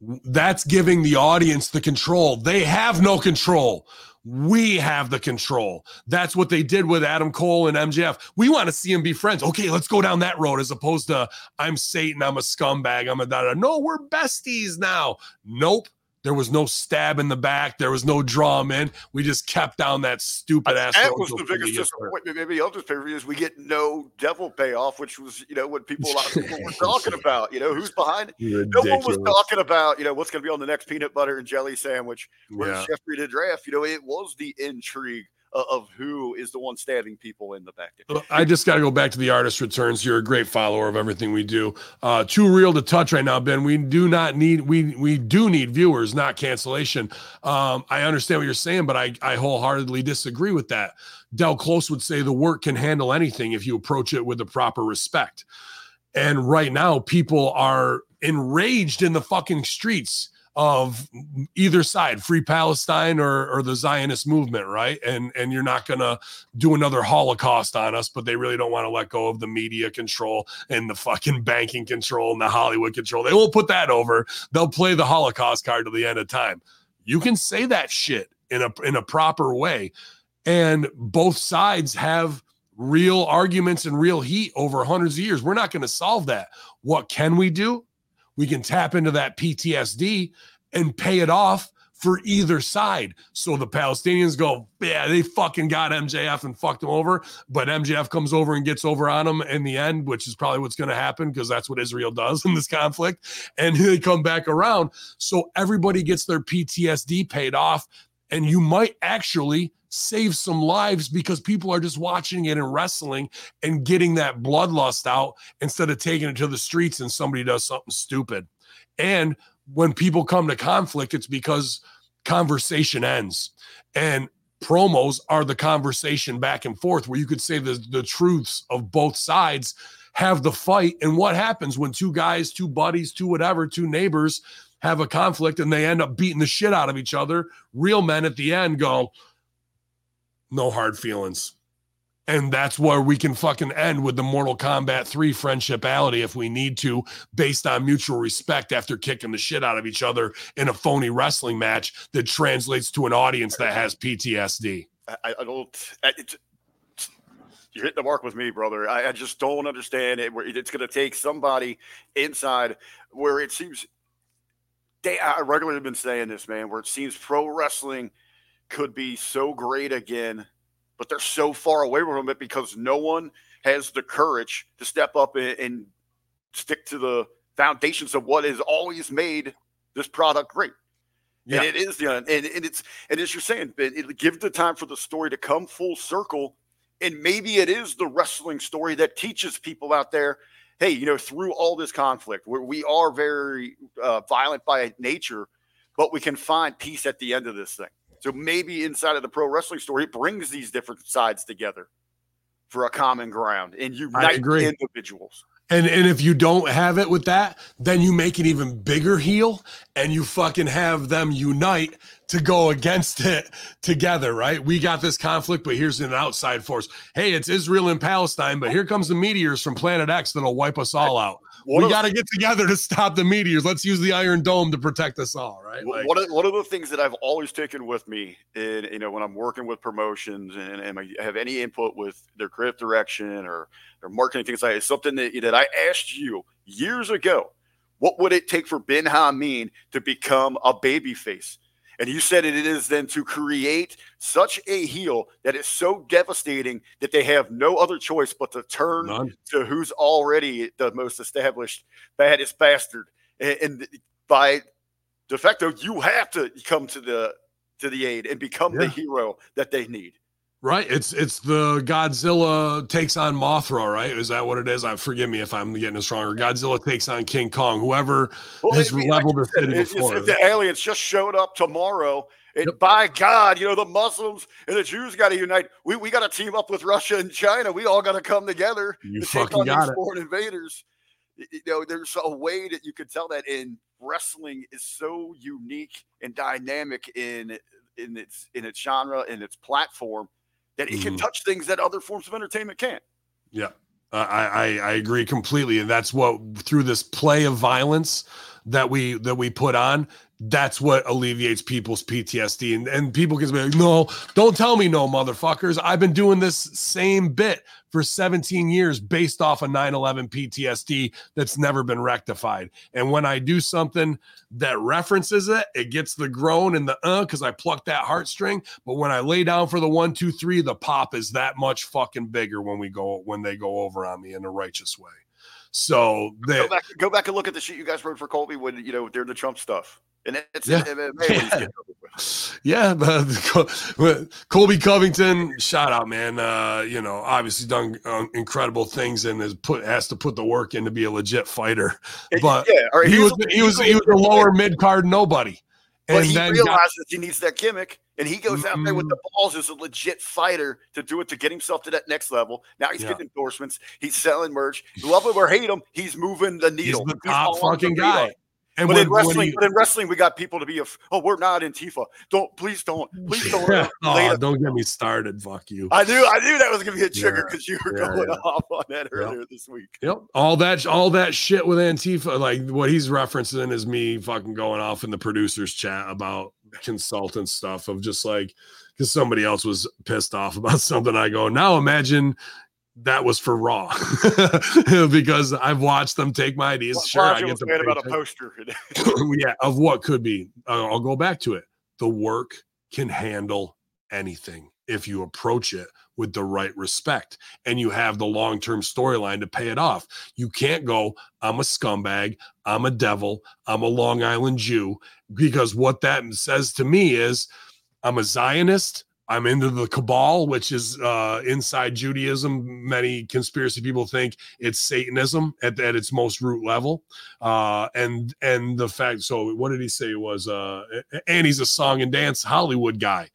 That's giving the audience the control. They have no control We have the control. That's what they did with Adam Cole and MJF. We want to see them be friends. Okay, let's go down that road as opposed to I'm Satan, I'm a scumbag, I'm a da da. No, we're besties now. Nope. There was no stab in the back. There was no draw in. We just kept down that stupid ass. That was the biggest somebody gets hurt. disappointment. Maybe just pay is we get no devil payoff, which was you know what people a lot of people were talking about. You know who's behind. No one was talking about you know what's going to be on the next peanut butter and jelly sandwich. Where's Yeah. Jeffrey to draft? You know it was the intrigue of, who is the one stabbing people in the back. I just got to go back to the artist returns. You're a great follower of everything we do. Uh, too real to touch right now, Ben. We do not need we we do need viewers, not cancellation. Um, I understand what you're saying, but I I wholeheartedly disagree with that. Del Close would say the work can handle anything if you approach it with the proper respect. And right now, people are enraged in the fucking streets of either side, free Palestine or, or the Zionist movement, right? And and you're not gonna do another Holocaust on us, but they really don't want to let go of the media control and the fucking banking control and the Hollywood control. They won't put that over. They'll play the Holocaust card to the end of time. You can say that shit in a in a proper way, and both sides have real arguments and real heat over hundreds of years. We're not going to solve that. What can we do? We can tap into that PTSD and pay it off for either side. So the Palestinians go, yeah, they fucking got MJF and fucked him over, but MJF comes over and gets over on them in the end, which is probably what's going to happen because that's what Israel does in this conflict. And they come back around. So everybody gets their PTSD paid off. And you might actually save some lives because people are just watching it and wrestling and getting that bloodlust out instead of taking it to the streets and somebody does something stupid. And when people come to conflict, it's because conversation ends. And promos are the conversation back and forth where you could say the, the truths of both sides have the fight. And what happens when two guys, two buddies, two whatever, two neighbors have a conflict and they end up beating the shit out of each other? Real men at the end go, no hard feelings. And that's where we can fucking end with the Mortal Kombat 3 friendshipality if we need to, based on mutual respect after kicking the shit out of each other in a phony wrestling match that translates to an audience that has PTSD. I, I don't. I, you're hitting the mark with me, brother. I, I just don't understand it. Where it's going to take somebody inside where it seems. They, I regularly have been saying this, man. Where it seems pro wrestling could be so great again, but they're so far away from it because no one has the courage to step up and, and stick to the foundations of what has always made this product great. Yeah. And it is, the and, and it's and as you're saying, it, it give the time for the story to come full circle, and maybe it is the wrestling story that teaches people out there, hey, you know, through all this conflict, where we are very uh, violent by nature, but we can find peace at the end of this thing. So maybe inside of the pro wrestling story, it brings these different sides together for a common ground and unite agree. individuals. And and if you don't have it with that, then you make an even bigger heel and you fucking have them unite to go against it together, right? We got this conflict, but here's an outside force. Hey, it's Israel and Palestine, but here comes the meteors from Planet X that'll wipe us all out. We got to get together to stop the meteors. Let's use the Iron Dome to protect us all, right? Like- one of one of the things that I've always taken with me, in you know, when I'm working with promotions and, and I have any input with their creative direction or their marketing things like that, is something that that I asked you years ago. What would it take for Ben Hamin to become a baby face? And you said it is then to create such a heel that is so devastating that they have no other choice but to turn None. to who's already the most established baddest bastard. And, and by de facto, you have to come to the to the aid and become the hero that they need. Right. It's it's the Godzilla takes on Mothra, right? Is that what it is? I forgive me if I'm getting it stronger. Godzilla takes on King Kong. Whoever Well, has I mean, like leveled you the city before. if the aliens just showed up tomorrow, and Yep. by God, you know, the Muslims and the Jews got to unite. We, we got to team up with Russia and China. We all got to come together You to take on got these it. foreign invaders. You know, there's a way that you could tell that in wrestling is so unique and dynamic in in its in its genre and its platform that it can Mhm. touch things that other forms of entertainment can't. Yeah, I, I I agree completely, and that's what through this play of violence that we that we put on, that's what alleviates people's PTSD. And, and people can be like, no, don't tell me no, motherfuckers. I've been doing this same bit for 17 years based off of 9 11 PTSD that's never been rectified. And when I do something that references it, it gets the groan and the uh because I plucked that heartstring. But when I lay down for the one, two, three, the pop is that much fucking bigger when we go when they go over on me in a righteous way. So they, Go back, go back and look at the shit you guys wrote for Colby when you know during the Trump stuff, and it's Yeah. MMA. when he's getting over with. Yeah, but Colby Covington, shout out, man. Uh, you know, obviously done uh, incredible things and has put has to put the work in to be a legit fighter. But yeah, right, he he's- was he was he was a lower mid card nobody, But and he realizes got, he needs that gimmick, and he goes out there with mm-hmm. the balls as a legit fighter to do it to get himself to that next level. Now he's Yeah. getting endorsements. He's selling merch. Love him or hate him, he's moving the needle. he's the top the fucking radar. guy. And But when, in wrestling, he- but in wrestling, we got people to be a. Oh, we're not Antifa. Don't please don't please don't. oh, don't get me started. Fuck you. I knew I knew that was gonna be a trigger Yeah. because you were Yeah, going yeah. off on that earlier this week. Yep. All that all that shit with Antifa, like what he's referencing is me fucking going off in the producers chat about consultant stuff of just like because somebody else was pissed off about something. I go, now imagine that was for Raw. because I've watched them take my ideas. Sure, I get mad about a poster. yeah, of what could be. Uh, I'll go back to it. The work can handle anything if you approach it with the right respect and you have the long term storyline to pay it off. You can't go, I'm a scumbag, I'm a devil, I'm a Long Island Jew, because what that says to me is I'm a Zionist. I'm into the cabal, which is uh, inside Judaism. Many conspiracy people think it's Satanism at, at its most root level, uh, and and the fact. So, what did he say? Was uh, and he's a song and dance Hollywood guy.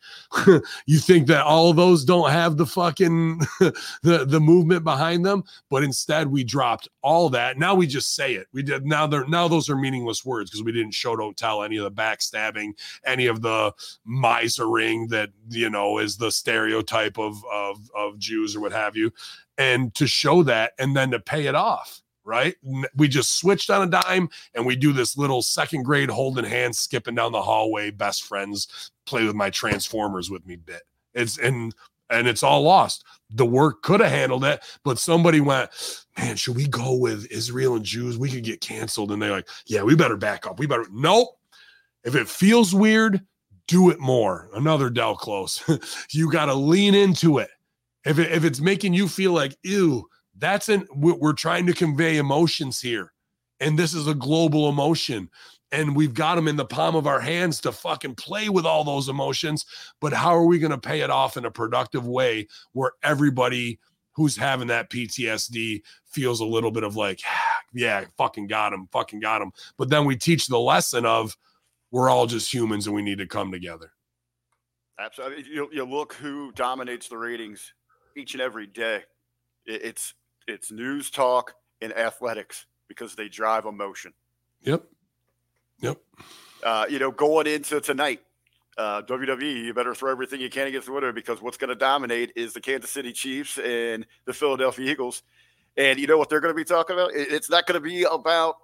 you think that all of those don't have the fucking the the movement behind them, but instead we dropped all that. Now we just say it. We did now. They're now those are meaningless words because we didn't show, don't tell any of the backstabbing, any of the misering that you know is the stereotype of of of Jews or what have you, and to show that and then to pay it off. Right, we just switched on a dime, and we do this little second grade holding hands, skipping down the hallway, best friends, play with my transformers with me bit. It's and and it's all lost. The work could have handled it, but somebody went, man, should we go with Israel and Jews? We could get canceled. And they're like, yeah, we better back up. We better nope. If it feels weird, do it more. Another Del Close. you got to lean into it. If it, if it's making you feel like, ew, that's an we're trying to convey emotions here. And this is a global emotion. And we've got them in the palm of our hands to fucking play with all those emotions. But how are we going to pay it off in a productive way where everybody who's having that PTSD feels a little bit of like, yeah, fucking got him, fucking got him. But then we teach the lesson of we're all just humans and we need to come together. Absolutely. You, you look who dominates the ratings each and every day. It- It's it's news talk and athletics because they drive emotion. Yep. Yep. Uh, you know, going into tonight, uh, WWE, you better throw everything you can against the winner because what's going to dominate is the Kansas City Chiefs and the Philadelphia Eagles. And you know what they're going to be talking about? It's not going to be about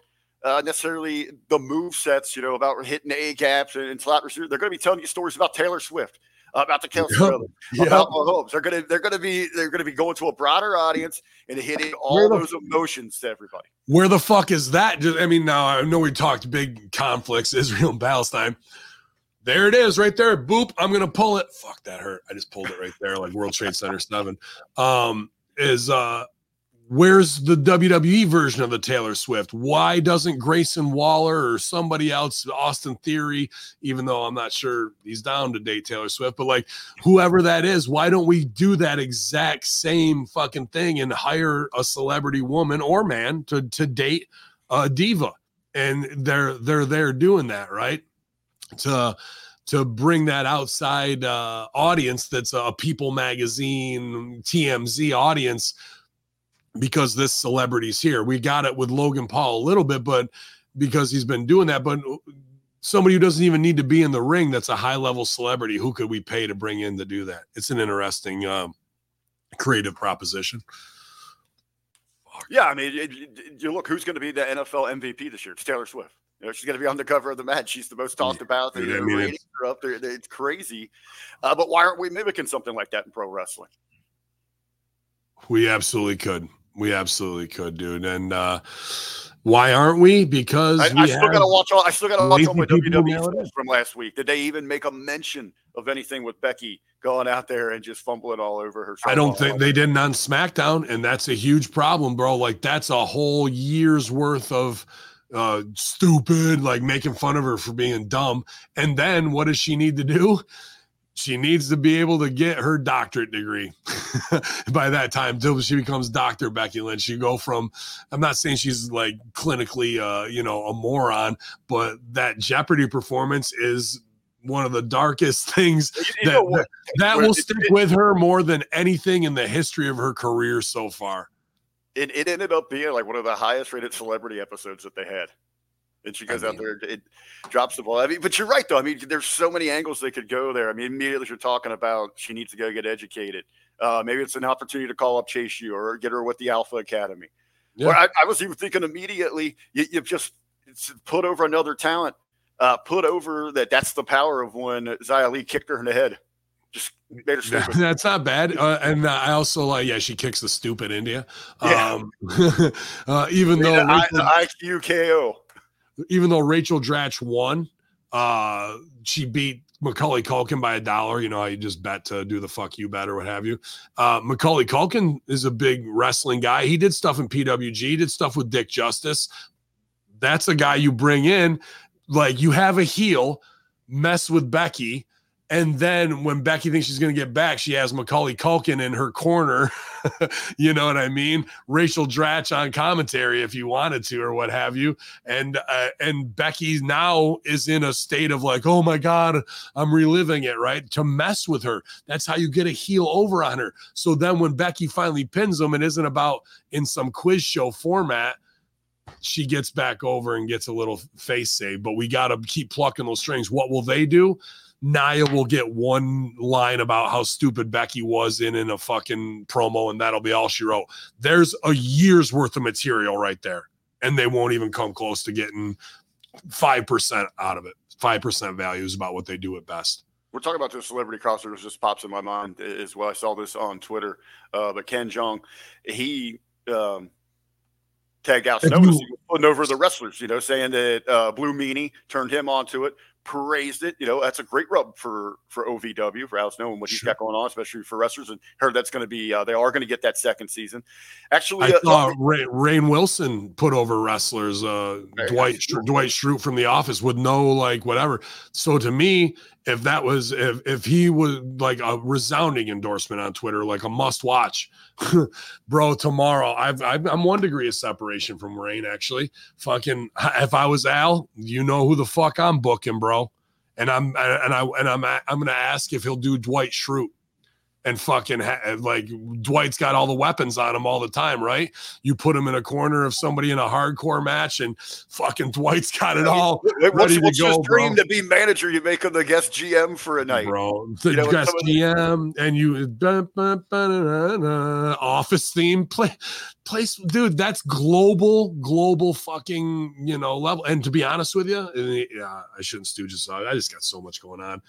uh, necessarily the move sets, you know, about hitting A gaps and, and slot receiver. They're going to be telling you stories about Taylor Swift, uh, about the Kelce Yep. brothers, Yep. about Mahomes. They're going to they're going to be they're going to be going to a broader audience and hitting all the- those emotions to everybody. Where the fuck is that? I mean, now I know we talked big conflicts, Israel and Palestine. There it is, right there. Boop. I'm gonna pull it. Fuck that hurt. I just pulled it right there, like World Trade Center Seven. Um, is uh, where's the WWE version of the Taylor Swift? Why doesn't Grayson Waller or somebody else, Austin Theory, even though I'm not sure he's down to date Taylor Swift, but like whoever that is, why don't we do that exact same fucking thing and hire a celebrity woman or man to to date a diva? And they're they're there doing that, right? To to bring that outside uh, audience that's a People Magazine, TMZ audience, because this celebrity's here. We got it with Logan Paul a little bit, but because he's been doing that, but somebody who doesn't even need to be in the ring that's a high level celebrity who could we pay to bring in to do that it's an interesting um, creative proposition Yeah, I mean, it, it- you look who's going to be the NFL MVP this year. It's Taylor Swift. You know, she's going to be on the cover of the match. She's the most talked about. The Yeah, I mean, ratings are up there. It's crazy. Uh, but why aren't we mimicking something like that in pro wrestling? We absolutely could. We absolutely could, dude. And uh why aren't we? Because I, we I still have- got to watch all. I still got to watch all my WWE from last week. Did they even make a mention of anything with Becky going out there and just fumbling all over her? I don't think they didn't on SmackDown, and that's a huge problem, bro. Like that's a whole year's worth of uh stupid, like making fun of her for being dumb. And then what does she need to do? She needs to be able to get her doctorate degree by that time till she becomes Dr. Becky Lynch. She go from I'm not saying she's like clinically uh, you know, a moron, but that Jeopardy performance is one of the darkest things You, that, that Well, will stick it- with her more than anything in the history of her career so far. It, it ended up being like one of the highest rated celebrity episodes that they had. And she goes out mean- there, it drops the ball. I mean, but you're right though. I mean, there's so many angles they could go there. I mean, immediately you're talking about she needs to go get educated. Uh, maybe it's an opportunity to call up Chase U or get her with the Alpha Academy. Yeah. Or I, I was even thinking immediately, you, you just it's put over another talent. Uh, put over that. That's the power of when Xia Li kicked her in the head. Just made her stupid. That's not bad. Uh, and uh, I also like, yeah, she kicks the stupid India. Yeah. Um, uh, even though the, I, the IQ KO. Even though Rachel Dratch won, uh, she beat Macaulay Culkin by a dollar. You know you just bet to do the fuck you bet or what have you. Uh, Macaulay Culkin is a big wrestling guy. He did stuff in PWG, did stuff with Dick Justice. That's a guy you bring in. Like you have a heel mess with Becky. And then when Becky thinks she's going to get back, she has Macaulay Culkin in her corner. you know what I mean? Rachel Dratch on commentary if you wanted to or what have you and uh, and Becky now is in a state of like, oh my god, I'm reliving it, right? To mess with her. That's how you get a heel over on her. So then when Becky finally pins him, it isn't about in some quiz show format. She gets back over and gets a little face save, but we got to keep plucking those strings. What will they do? Naya will get one line about how stupid Becky was in in a fucking promo, and that'll be all she wrote. There's a year's worth of material right there and they won't even come close to getting 5% out of it. 5% value is about what they do at best. We're talking about the celebrity crossovers. Just pops in my mind as well. I saw this on Twitter, uh, but Ken Jeong, he um, tagged out Snow putting over the wrestlers. You know, saying that uh, Blue Meanie turned him onto it, praised it. You know, that's a great rub for for OVW for Alex knowing what he's Sure. got going on, especially for wrestlers. And heard that's going to be uh, they are going to get that second season. Actually, I uh, thought Ray, Rainn Wilson put over wrestlers, uh, Dwight nice. Dwight Schrute from The Office with no like whatever. So to me, if that was if if he was like a resounding endorsement on Twitter, like a must watch, bro. Tomorrow, I've, I've I'm one degree of separation from Rainn. Actually, fucking, if I was Al, you know who the fuck I'm booking, bro. And I'm and I and I'm I'm gonna ask if he'll do Dwight Schrute and fucking ha- uh, like Dwight's got all the weapons on him all the time, right? You put him in a corner of somebody in a hardcore match, and fucking Dwight's got it all what's, ready to what's his go, dream bro. to be manager? You make him the guest GM for a night. bro. The You know, guest some of the- GM and you uh, dun, office theme play place, dude. That's global, global fucking you know level. And to be honest with you, yeah, I shouldn't stew just. I just got so much going on.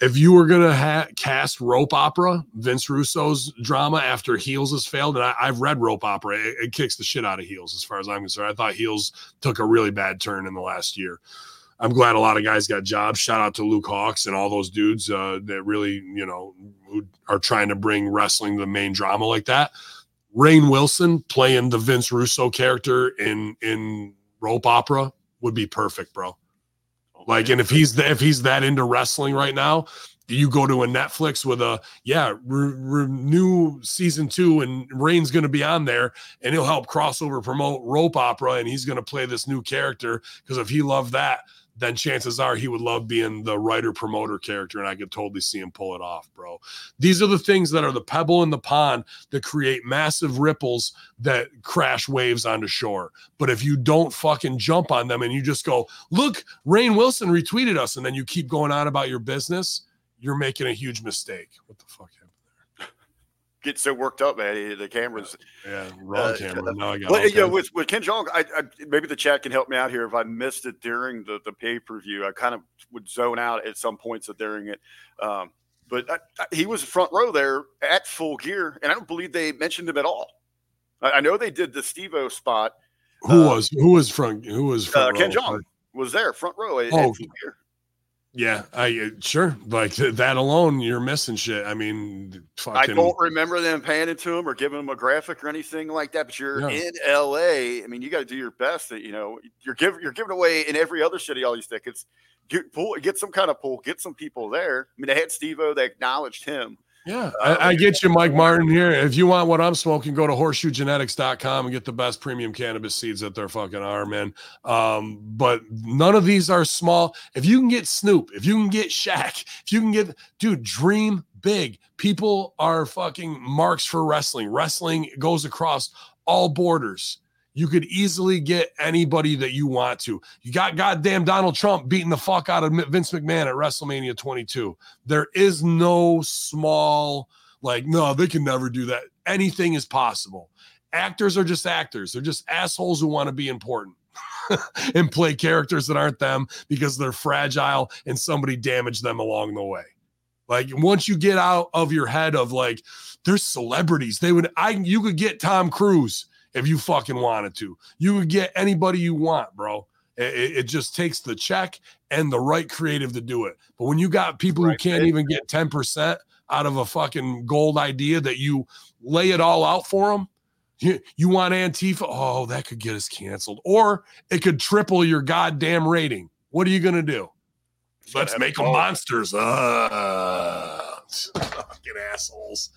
If you were gonna ha- cast rope opera, Vince Russo's drama after Heels has failed, and I, I've read rope opera, it, it kicks the shit out of Heels as far as I'm concerned. I thought Heels took a really bad turn in the last year. I'm glad a lot of guys got jobs. Shout out to Luke Hawx and all those dudes uh, that really, you know, who are trying to bring wrestling to the main drama like that. Rainn Wilson playing the Vince Russo character in in rope opera would be perfect, bro. Like, and if he's the, if he's that into wrestling right now, you go to a Netflix with a yeah, re- season two, and Rainn's going to be on there, and he'll help crossover promote rope opera, and he's going to play this new character because if he loved that, then chances are he would love being the writer promoter character, and I could totally see him pull it off, bro. These are the things that are the pebble in the pond that create massive ripples that crash waves onto shore. But if you don't fucking jump on them and you just go, look, Rainn Wilson retweeted us, and then you keep going on about your business, you're making a huge mistake. What the fuck get so worked up, man. The cameras. Yeah, wrong Uh, camera. Now I got. But you know, with, with Ken Jeong, I, I maybe the chat can help me out here. If I missed it during the, the pay per view, I kind of would zone out at some points of during it. Um, but I, I, he was front row there at full gear, and I don't believe they mentioned him at all. I, I know they did the Steve-O spot. who uh, was who was front who was Uh, front Ken row? Jong was there front row at, at Oh. full gear. Yeah, I uh, sure. Like that alone, you're missing shit. I mean, fucking. I don't remember them paying it to him or giving him a graphic or anything like that. But you're No. in LA. I mean, you got to do your best. That you know, you're giving you're giving away in every other city all these tickets. Get pull, get some kind of pull, get some people there. I mean, they had Steve-O, they acknowledged him. Yeah, I, I get you, Mike Martin. Here, if you want what I'm smoking, go to horseshoegenetics.com and get the best premium cannabis seeds that there fucking are, man. Um, but none of these are small. If you can get Snoop, if you can get Shaq, if you can get, dude, dream big. People are fucking marks for wrestling. Wrestling goes across all borders. You could easily get anybody that you want to. You got goddamn Donald Trump beating the fuck out of Vince McMahon at WrestleMania 22. There is no small, like, no, they can never do that. Anything is possible. Actors are just actors. They're just assholes who want to be important and play characters that aren't them because they're fragile and somebody damaged them along the way. Like once you get out of your head of like, there's celebrities. They would I you could get Tom Cruise if you fucking wanted to. You would get anybody you want, bro. It, it- just takes the check and the right creative to do it. But when you got people who can't even get 10% out of a fucking gold idea that you lay it all out for them, you, you want Antifa? Oh, that could get us canceled. Or it could triple your goddamn rating. What are you going to do? Let's make them monsters. Uh, fucking assholes.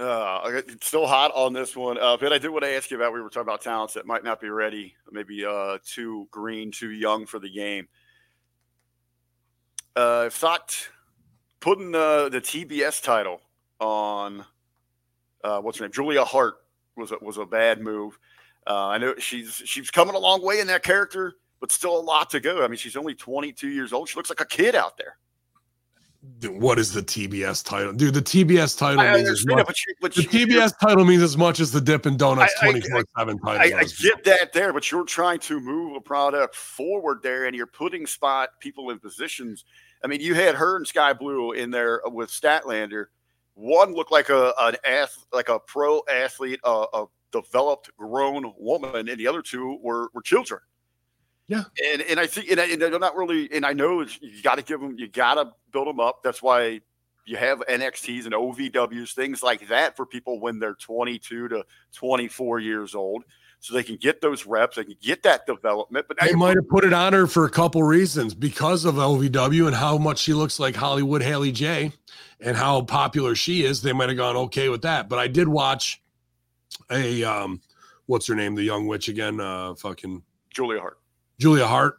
Uh, it's still hot on this one. Uh, but I did want to ask you about. We were talking about talents that might not be ready, maybe uh, too green, too young for the game. Uh, thought putting the the TBS title on uh, what's her name, Julia Hart, was a, was a bad move. Uh, I know she's she's coming a long way in that character, but still a lot to go. I mean, she's only 22 years old. She looks like a kid out there. Dude, what is the TBS title? Dude, the TBS title I means as much. but, she, but The TBS title means as much as the Dippin' Donuts I- 24 7 title. I, I get that there, but you're trying to move a product forward there, and you're putting spot people in positions. I mean, you had her and Skye Blue in there with Statlander. One looked like a an ath, like a pro athlete, a, a developed, grown woman, and the other two were were children. Yeah. and and I think and, I, and they're not really. And I know it's- you got to give them, you got to build them up. That's why you have NXTs and OVWs, things like that for people when they're 22 to 24 years old, so they can get those reps, they can get that development. But They I- might have put it on her for a couple reasons because of LVW and how much she looks like Hollywood Haley J and how popular she is. They might have gone okay with that. But I did watch a um what's her name? The young witch again, uh fucking Julia Hart. Julia Hart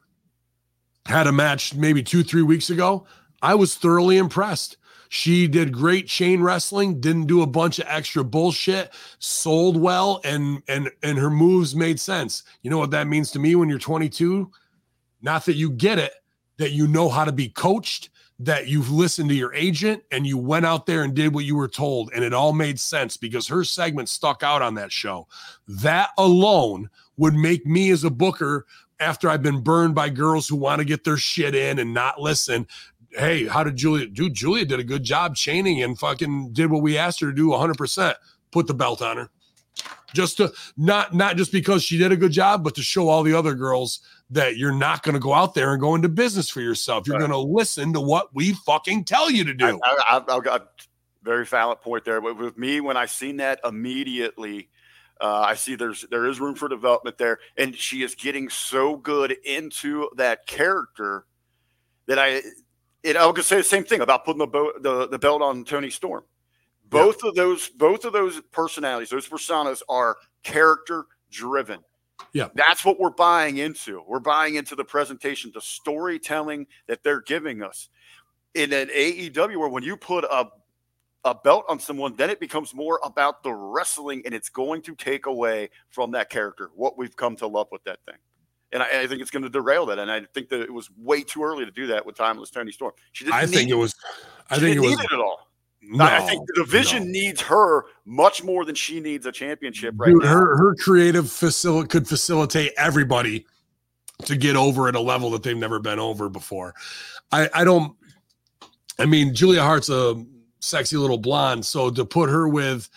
had a match maybe two, three weeks ago. I was thoroughly impressed. She did great chain wrestling, didn't do a bunch of extra bullshit, sold well, and and and her moves made sense. You know what that means to me when you're 22? Not that you get it, that you know how to be coached, that you've listened to your agent and you went out there and did what you were told, and it all made sense because her segment stuck out on that show. That alone would make me as a booker after I've been burned by girls who want to get their shit in and not listen. Hey, how did Julia do? Julia did a good job chaining and fucking did what we asked her to do 100%. Put the belt on her. Just to not not just because she did a good job, but to show all the other girls that you're not going to go out there and go into business for yourself. You're Right. going to listen to what we fucking tell you to do. I, I've got a very valid point there. But with me, when I seen that immediately, uh, I see there's there is room for development there, and she is getting so good into that character that I, it, I could say the same thing about putting the bo- the, the belt on Toni Storm. Both of those both of those personalities, those personas are character driven. Yeah. That's what we're buying into. We're buying into the presentation, the storytelling that they're giving us. In an AEW, where when you put a a belt on someone, then it becomes more about the wrestling, and it's going to take away from that character what we've come to love with that thing. And I, I think it's going to derail that. And I think that it was way too early to do that with Timeless Toni Storm. She didn't I think it was I think it was it at all. No, I I think the division no. needs her much more than she needs a championship right Dude, now. her her creative facility could facilitate everybody to get over at a level that they've never been over before. I I don't. I mean, Julia Hart's a sexy little blonde, so to put her with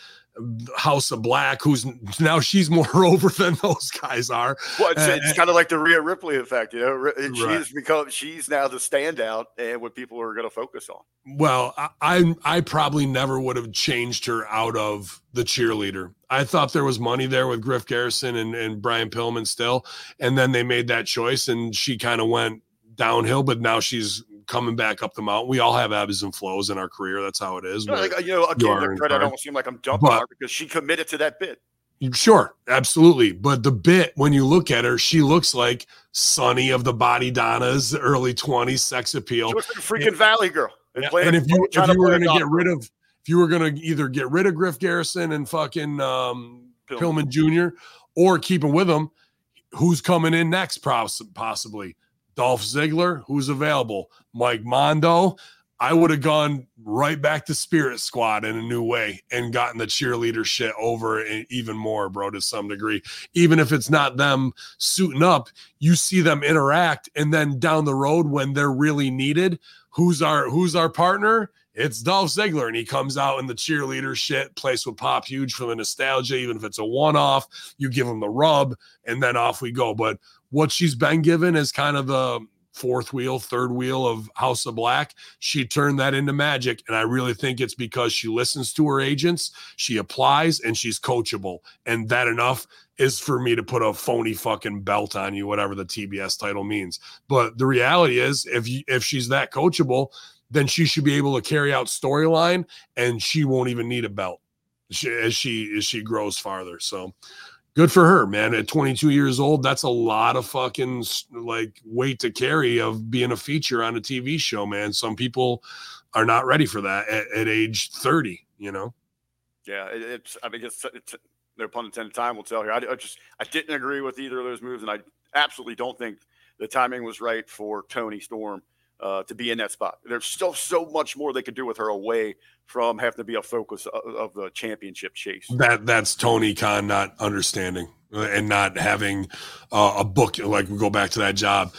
House of Black, who's now she's more over than those guys are. Well, it's, it's kind of like the Rhea Ripley effect, you know. Ri- Right. She's become she's now the standout and what people are going to focus on. Well, I, I I probably never would have changed her out of the cheerleader. I thought there was money there with Griff Garrison and, and Brian Pillman still, and then they made that choice, and she kind of went downhill. But now she's coming back up the mountain. We all have ebbs and flows in our career. That's how it is. No, like, you know, again, the credit I don't seem like I'm dumping But- her because she committed to that bit. Sure, absolutely. But the bit, when you look at her, she looks like Sunny of the Bodydonnas, early 20s, sex appeal. She looks like a freaking Valley girl. Yeah, and if you if you were going to get rid of if you were going to either get rid of Griff Garrison and fucking um, Pillman. Pillman Jr. or keep him with him, who's coming in next? Poss- Possibly Dolph Ziggler, who's available. Mike Mondo. I would have gone right back to Spirit Squad in a new way and gotten the cheerleader shit over even more, bro, to some degree. Even if it's not them suiting up, you see them interact, and then down the road when they're really needed, who's our who's our partner? It's Dolph Ziggler, and he comes out in the cheerleader shit. Place would pop huge from the nostalgia, even if it's a one-off. You give him the rub, and then off we go. But what she's been given is kind of the fourth wheel, third wheel of House of Black. She turned that into magic, and I really think it's because she listens to her agents, she applies, and she's coachable, and that enough is for me to put a phony fucking belt on you, whatever the TBS title means. But the reality is, if you, if she's that coachable, then she should be able to carry out storyline, and she won't even need a belt she, as she as she grows farther. So good for her, man. At 22 years old, that's a lot of fucking like weight to carry of being a feature on a TV show, man. Some people are not ready for that at, at age 30. You know. Yeah, it, it's. I mean, it's, it's no pun intended. Time will tell here. I, I just I didn't agree with either of those moves, and I absolutely don't think the timing was right for Toni Storm uh, to be in that spot. There's still so much more they could do with her away from having to be a focus of, of the championship chase. That that's Tony Khan not understanding uh, and not having uh, a book like we go back to that job.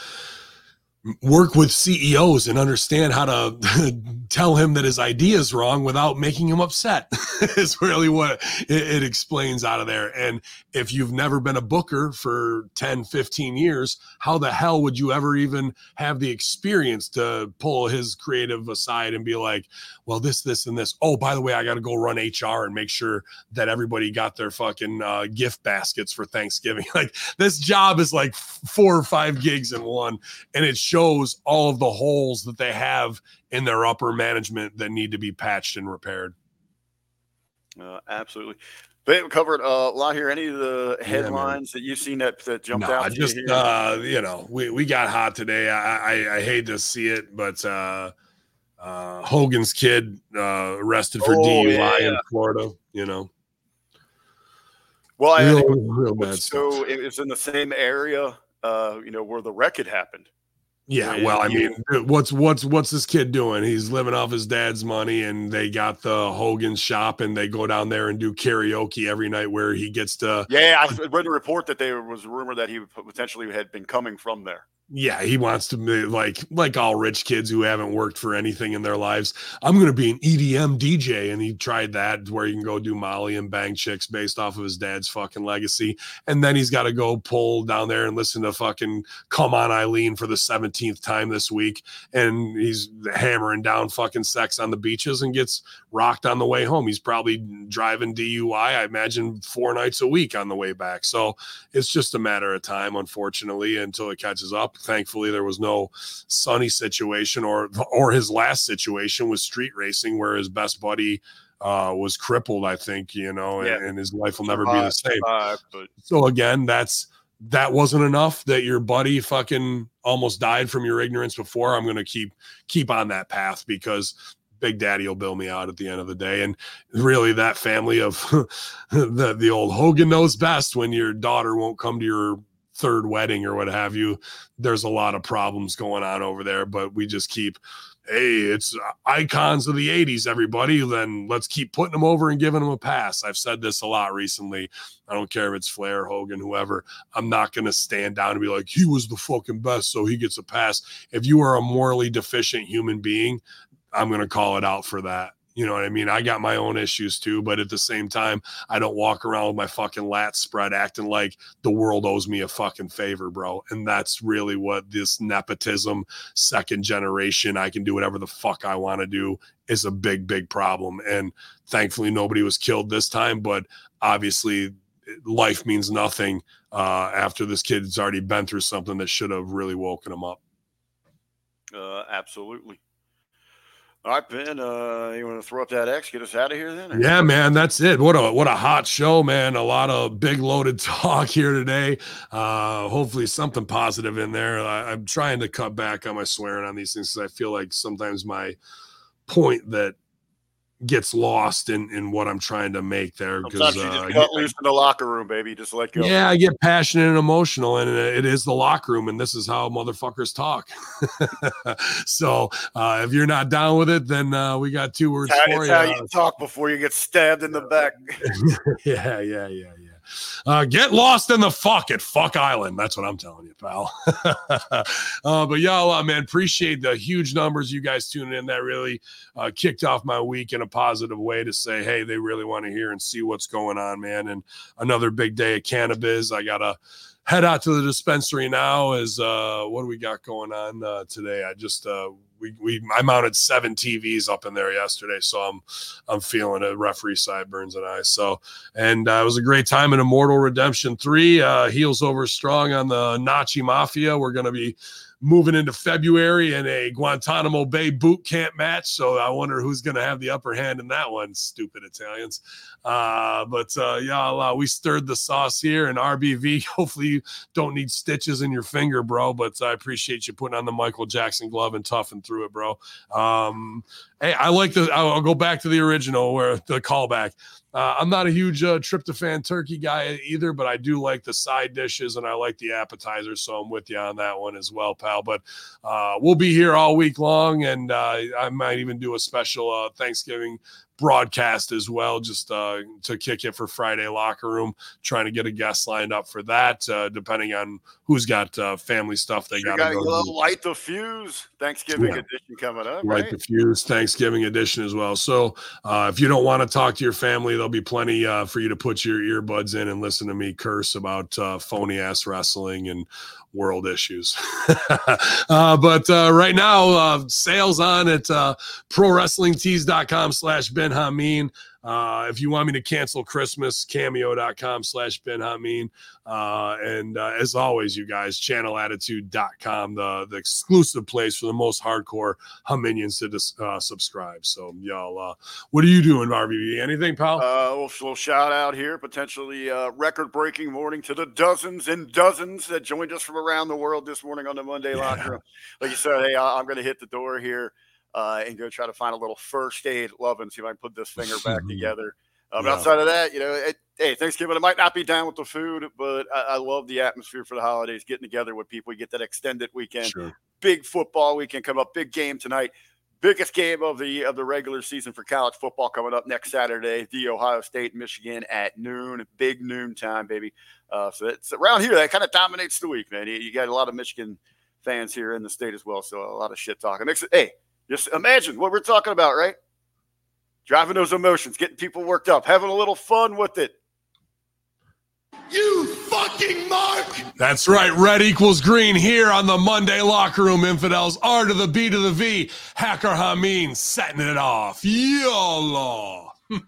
Work with CEOs and understand how to tell him that his idea is wrong without making him upset. is really what it, it explains out of there. And if you've never been a booker for 10, 15 years, how the hell would you ever even have the experience to pull his creative aside and be like, well, this, this, and this. Oh, by the way, I got to go run HR and make sure that everybody got their fucking uh, gift baskets for Thanksgiving. Like this job is like four or five gigs in one, and it shows all of the holes that they have in their upper management that need to be patched and repaired. Uh, absolutely. But we covered uh, a lot here. Any of the headlines that you've seen that, that jumped No, out? I just you uh, you know, we, we got hot today. I, I I hate to see it, but uh, uh, Hogan's kid uh, arrested for Oh, DUI in. Florida. You know, well, I, real, real bad what's stuff. so it was in the same area, uh, you know, where the wreck had happened. Yeah, well, I mean, what's what's what's this kid doing? He's living off his dad's money, and they got the Hogan shop, and they go down there and do karaoke every night, where he gets to. Yeah, I read a report that there was a rumor that he potentially had been coming from there. Yeah, he wants to be like like all rich kids who haven't worked for anything in their lives. I'm gonna be an EDM DJ, and he tried that where you can go do Molly and bang chicks based off of his dad's fucking legacy, and then he's got to go pull down there and listen to fucking "Come On Eileen" for the seventeenth time this week, and he's hammering down fucking sex on the beaches and gets rocked on the way home. He's probably driving DUI, I imagine, four nights a week on the way back. So it's just a matter of time, unfortunately, until it catches up. Thankfully, there was no sunny situation or or his last situation was street racing where his best buddy uh was crippled, I think, you know, and, Yeah. and his life will never be the same. Uh, but So again, that's that wasn't enough that your buddy fucking almost died from your ignorance before. I'm gonna keep keep on that path because Big Daddy will bill me out at the end of the day. And really, that family of the the old Hogan knows best when your daughter won't come to your third wedding or what have you. There's a lot of problems going on over there, but we just keep hey, it's icons of the 80s, everybody. Then let's keep putting them over and giving them a pass. I've said this a lot recently. I don't care if it's Flair, Hogan, whoever. I'm not going to stand down and be like, he was the fucking best, so he gets a pass. If you are a morally deficient human being, I'm going to call it out for that. You know what I mean? I got my own issues too, but at the same time, I don't walk around with my fucking lat spread acting like the world owes me a fucking favor, bro. And that's really what this nepotism, second generation, I can do whatever the fuck I want to do is a big, big problem. And thankfully, nobody was killed this time, but obviously, life means nothing uh, after this kid's already been through something that should have really woken him up. Uh, absolutely. All right, Ben. Uh, you want to throw up that X, get us out of here then? Yeah, man, that's it. What a what a hot show, man. A lot of big loaded talk here today. Uh, hopefully, something positive in there. I, I'm trying to cut back on my swearing on these things because I feel like sometimes my point that gets lost in in what I'm trying to make there. Because you uh, cut loose in the locker room, baby. Just let go. yeah, I get passionate and emotional, and it is the locker room, and this is how motherfuckers talk. so uh, if you're not down with it, then uh, we got two words It's for you. how you talk before you get stabbed in the back. yeah, yeah, yeah. Uh, get lost in the fuck at Fuck Island. That's what I'm telling you, pal. uh, but y'all, uh, man, appreciate the huge numbers you guys tuning in. That really uh, kicked off my week in a positive way to say, hey, they really want to hear and see what's going on, man. And another big day of cannabis. I gotta head out to the dispensary now. Is uh, what do we got going on uh, today? I just uh, we we I mounted seven TVs up in there yesterday, so I'm I'm feeling it. Referee sideburns and I. So and uh, it was a great time in Immortal Redemption Three. Uh, heels over strong on the Nazi Mafia. We're gonna be moving into February in a Guantanamo Bay boot camp match. So I wonder who's going to have the upper hand in that one. Stupid Italians. Uh, but uh, y'all, uh, we stirred the sauce here and RBV. Hopefully, you don't need stitches in your finger, bro. But I appreciate you putting on the Michael Jackson glove and toughing through it, bro. Um, hey, I like the. I'll I'll go back to the original where the callback. Uh, I'm not a huge uh, tryptophan turkey guy either, but I do like the side dishes and I like the appetizers. So I'm with you on that one as well, pal. But uh, we'll be here all week long, and uh, I might even do a special uh, Thanksgiving broadcast as well, just uh, to kick it for Friday locker room. Trying to get a guest lined up for that, uh, depending on who's got uh, family stuff they got to go. light the fuse. Thanksgiving Yeah. edition coming up, Light right? the fuse Thanksgiving edition as well. So uh, if you don't want to talk to your family, there'll be plenty uh, for you to put your earbuds in and listen to me curse about uh, phony ass wrestling and world issues. uh, but uh, right now, uh, sales on at uh, prowrestlingtees.com slash Ben Hamin. Uh, if you want me to cancel Christmas, cameo.com slash Ben Hamin. Uh, and uh, as always, you guys, channelattitude.com, the, the exclusive place for the most hardcore Huminions to dis- uh, subscribe. So, y'all, uh, what are you doing, RBV? Anything, pal? Uh, little, little shout out here, potentially uh, record breaking morning to the dozens and dozens that joined us from around the world this morning on the Monday Yeah. Locker Room. Like you said, hey, I- I'm going to hit the door here uh, and go try to find a little first aid love and see if I can put this finger back together. Um, Yeah. Outside of that, you know, it, hey, Thanksgiving, I might not be down with the food, but I, I love the atmosphere for the holidays, getting together with people. You get that extended weekend Sure. big football weekend come up. Big game tonight. Biggest game of the of the regular season for college football coming up next Saturday. The Ohio State Michigan at noon. Big noon time, baby. Uh, so it's around here that kind of dominates the week, man. You, you got a lot of Michigan fans here in the state as well, so a lot of shit talking. It, hey, just imagine what we're talking about, right? Driving those emotions, getting people worked up, having a little fun with it. You fucking mark! That's right. Red equals green here on the Monday Locker Room Infidels. R to the B to the V. Hacker Hamin setting it off. YOLO.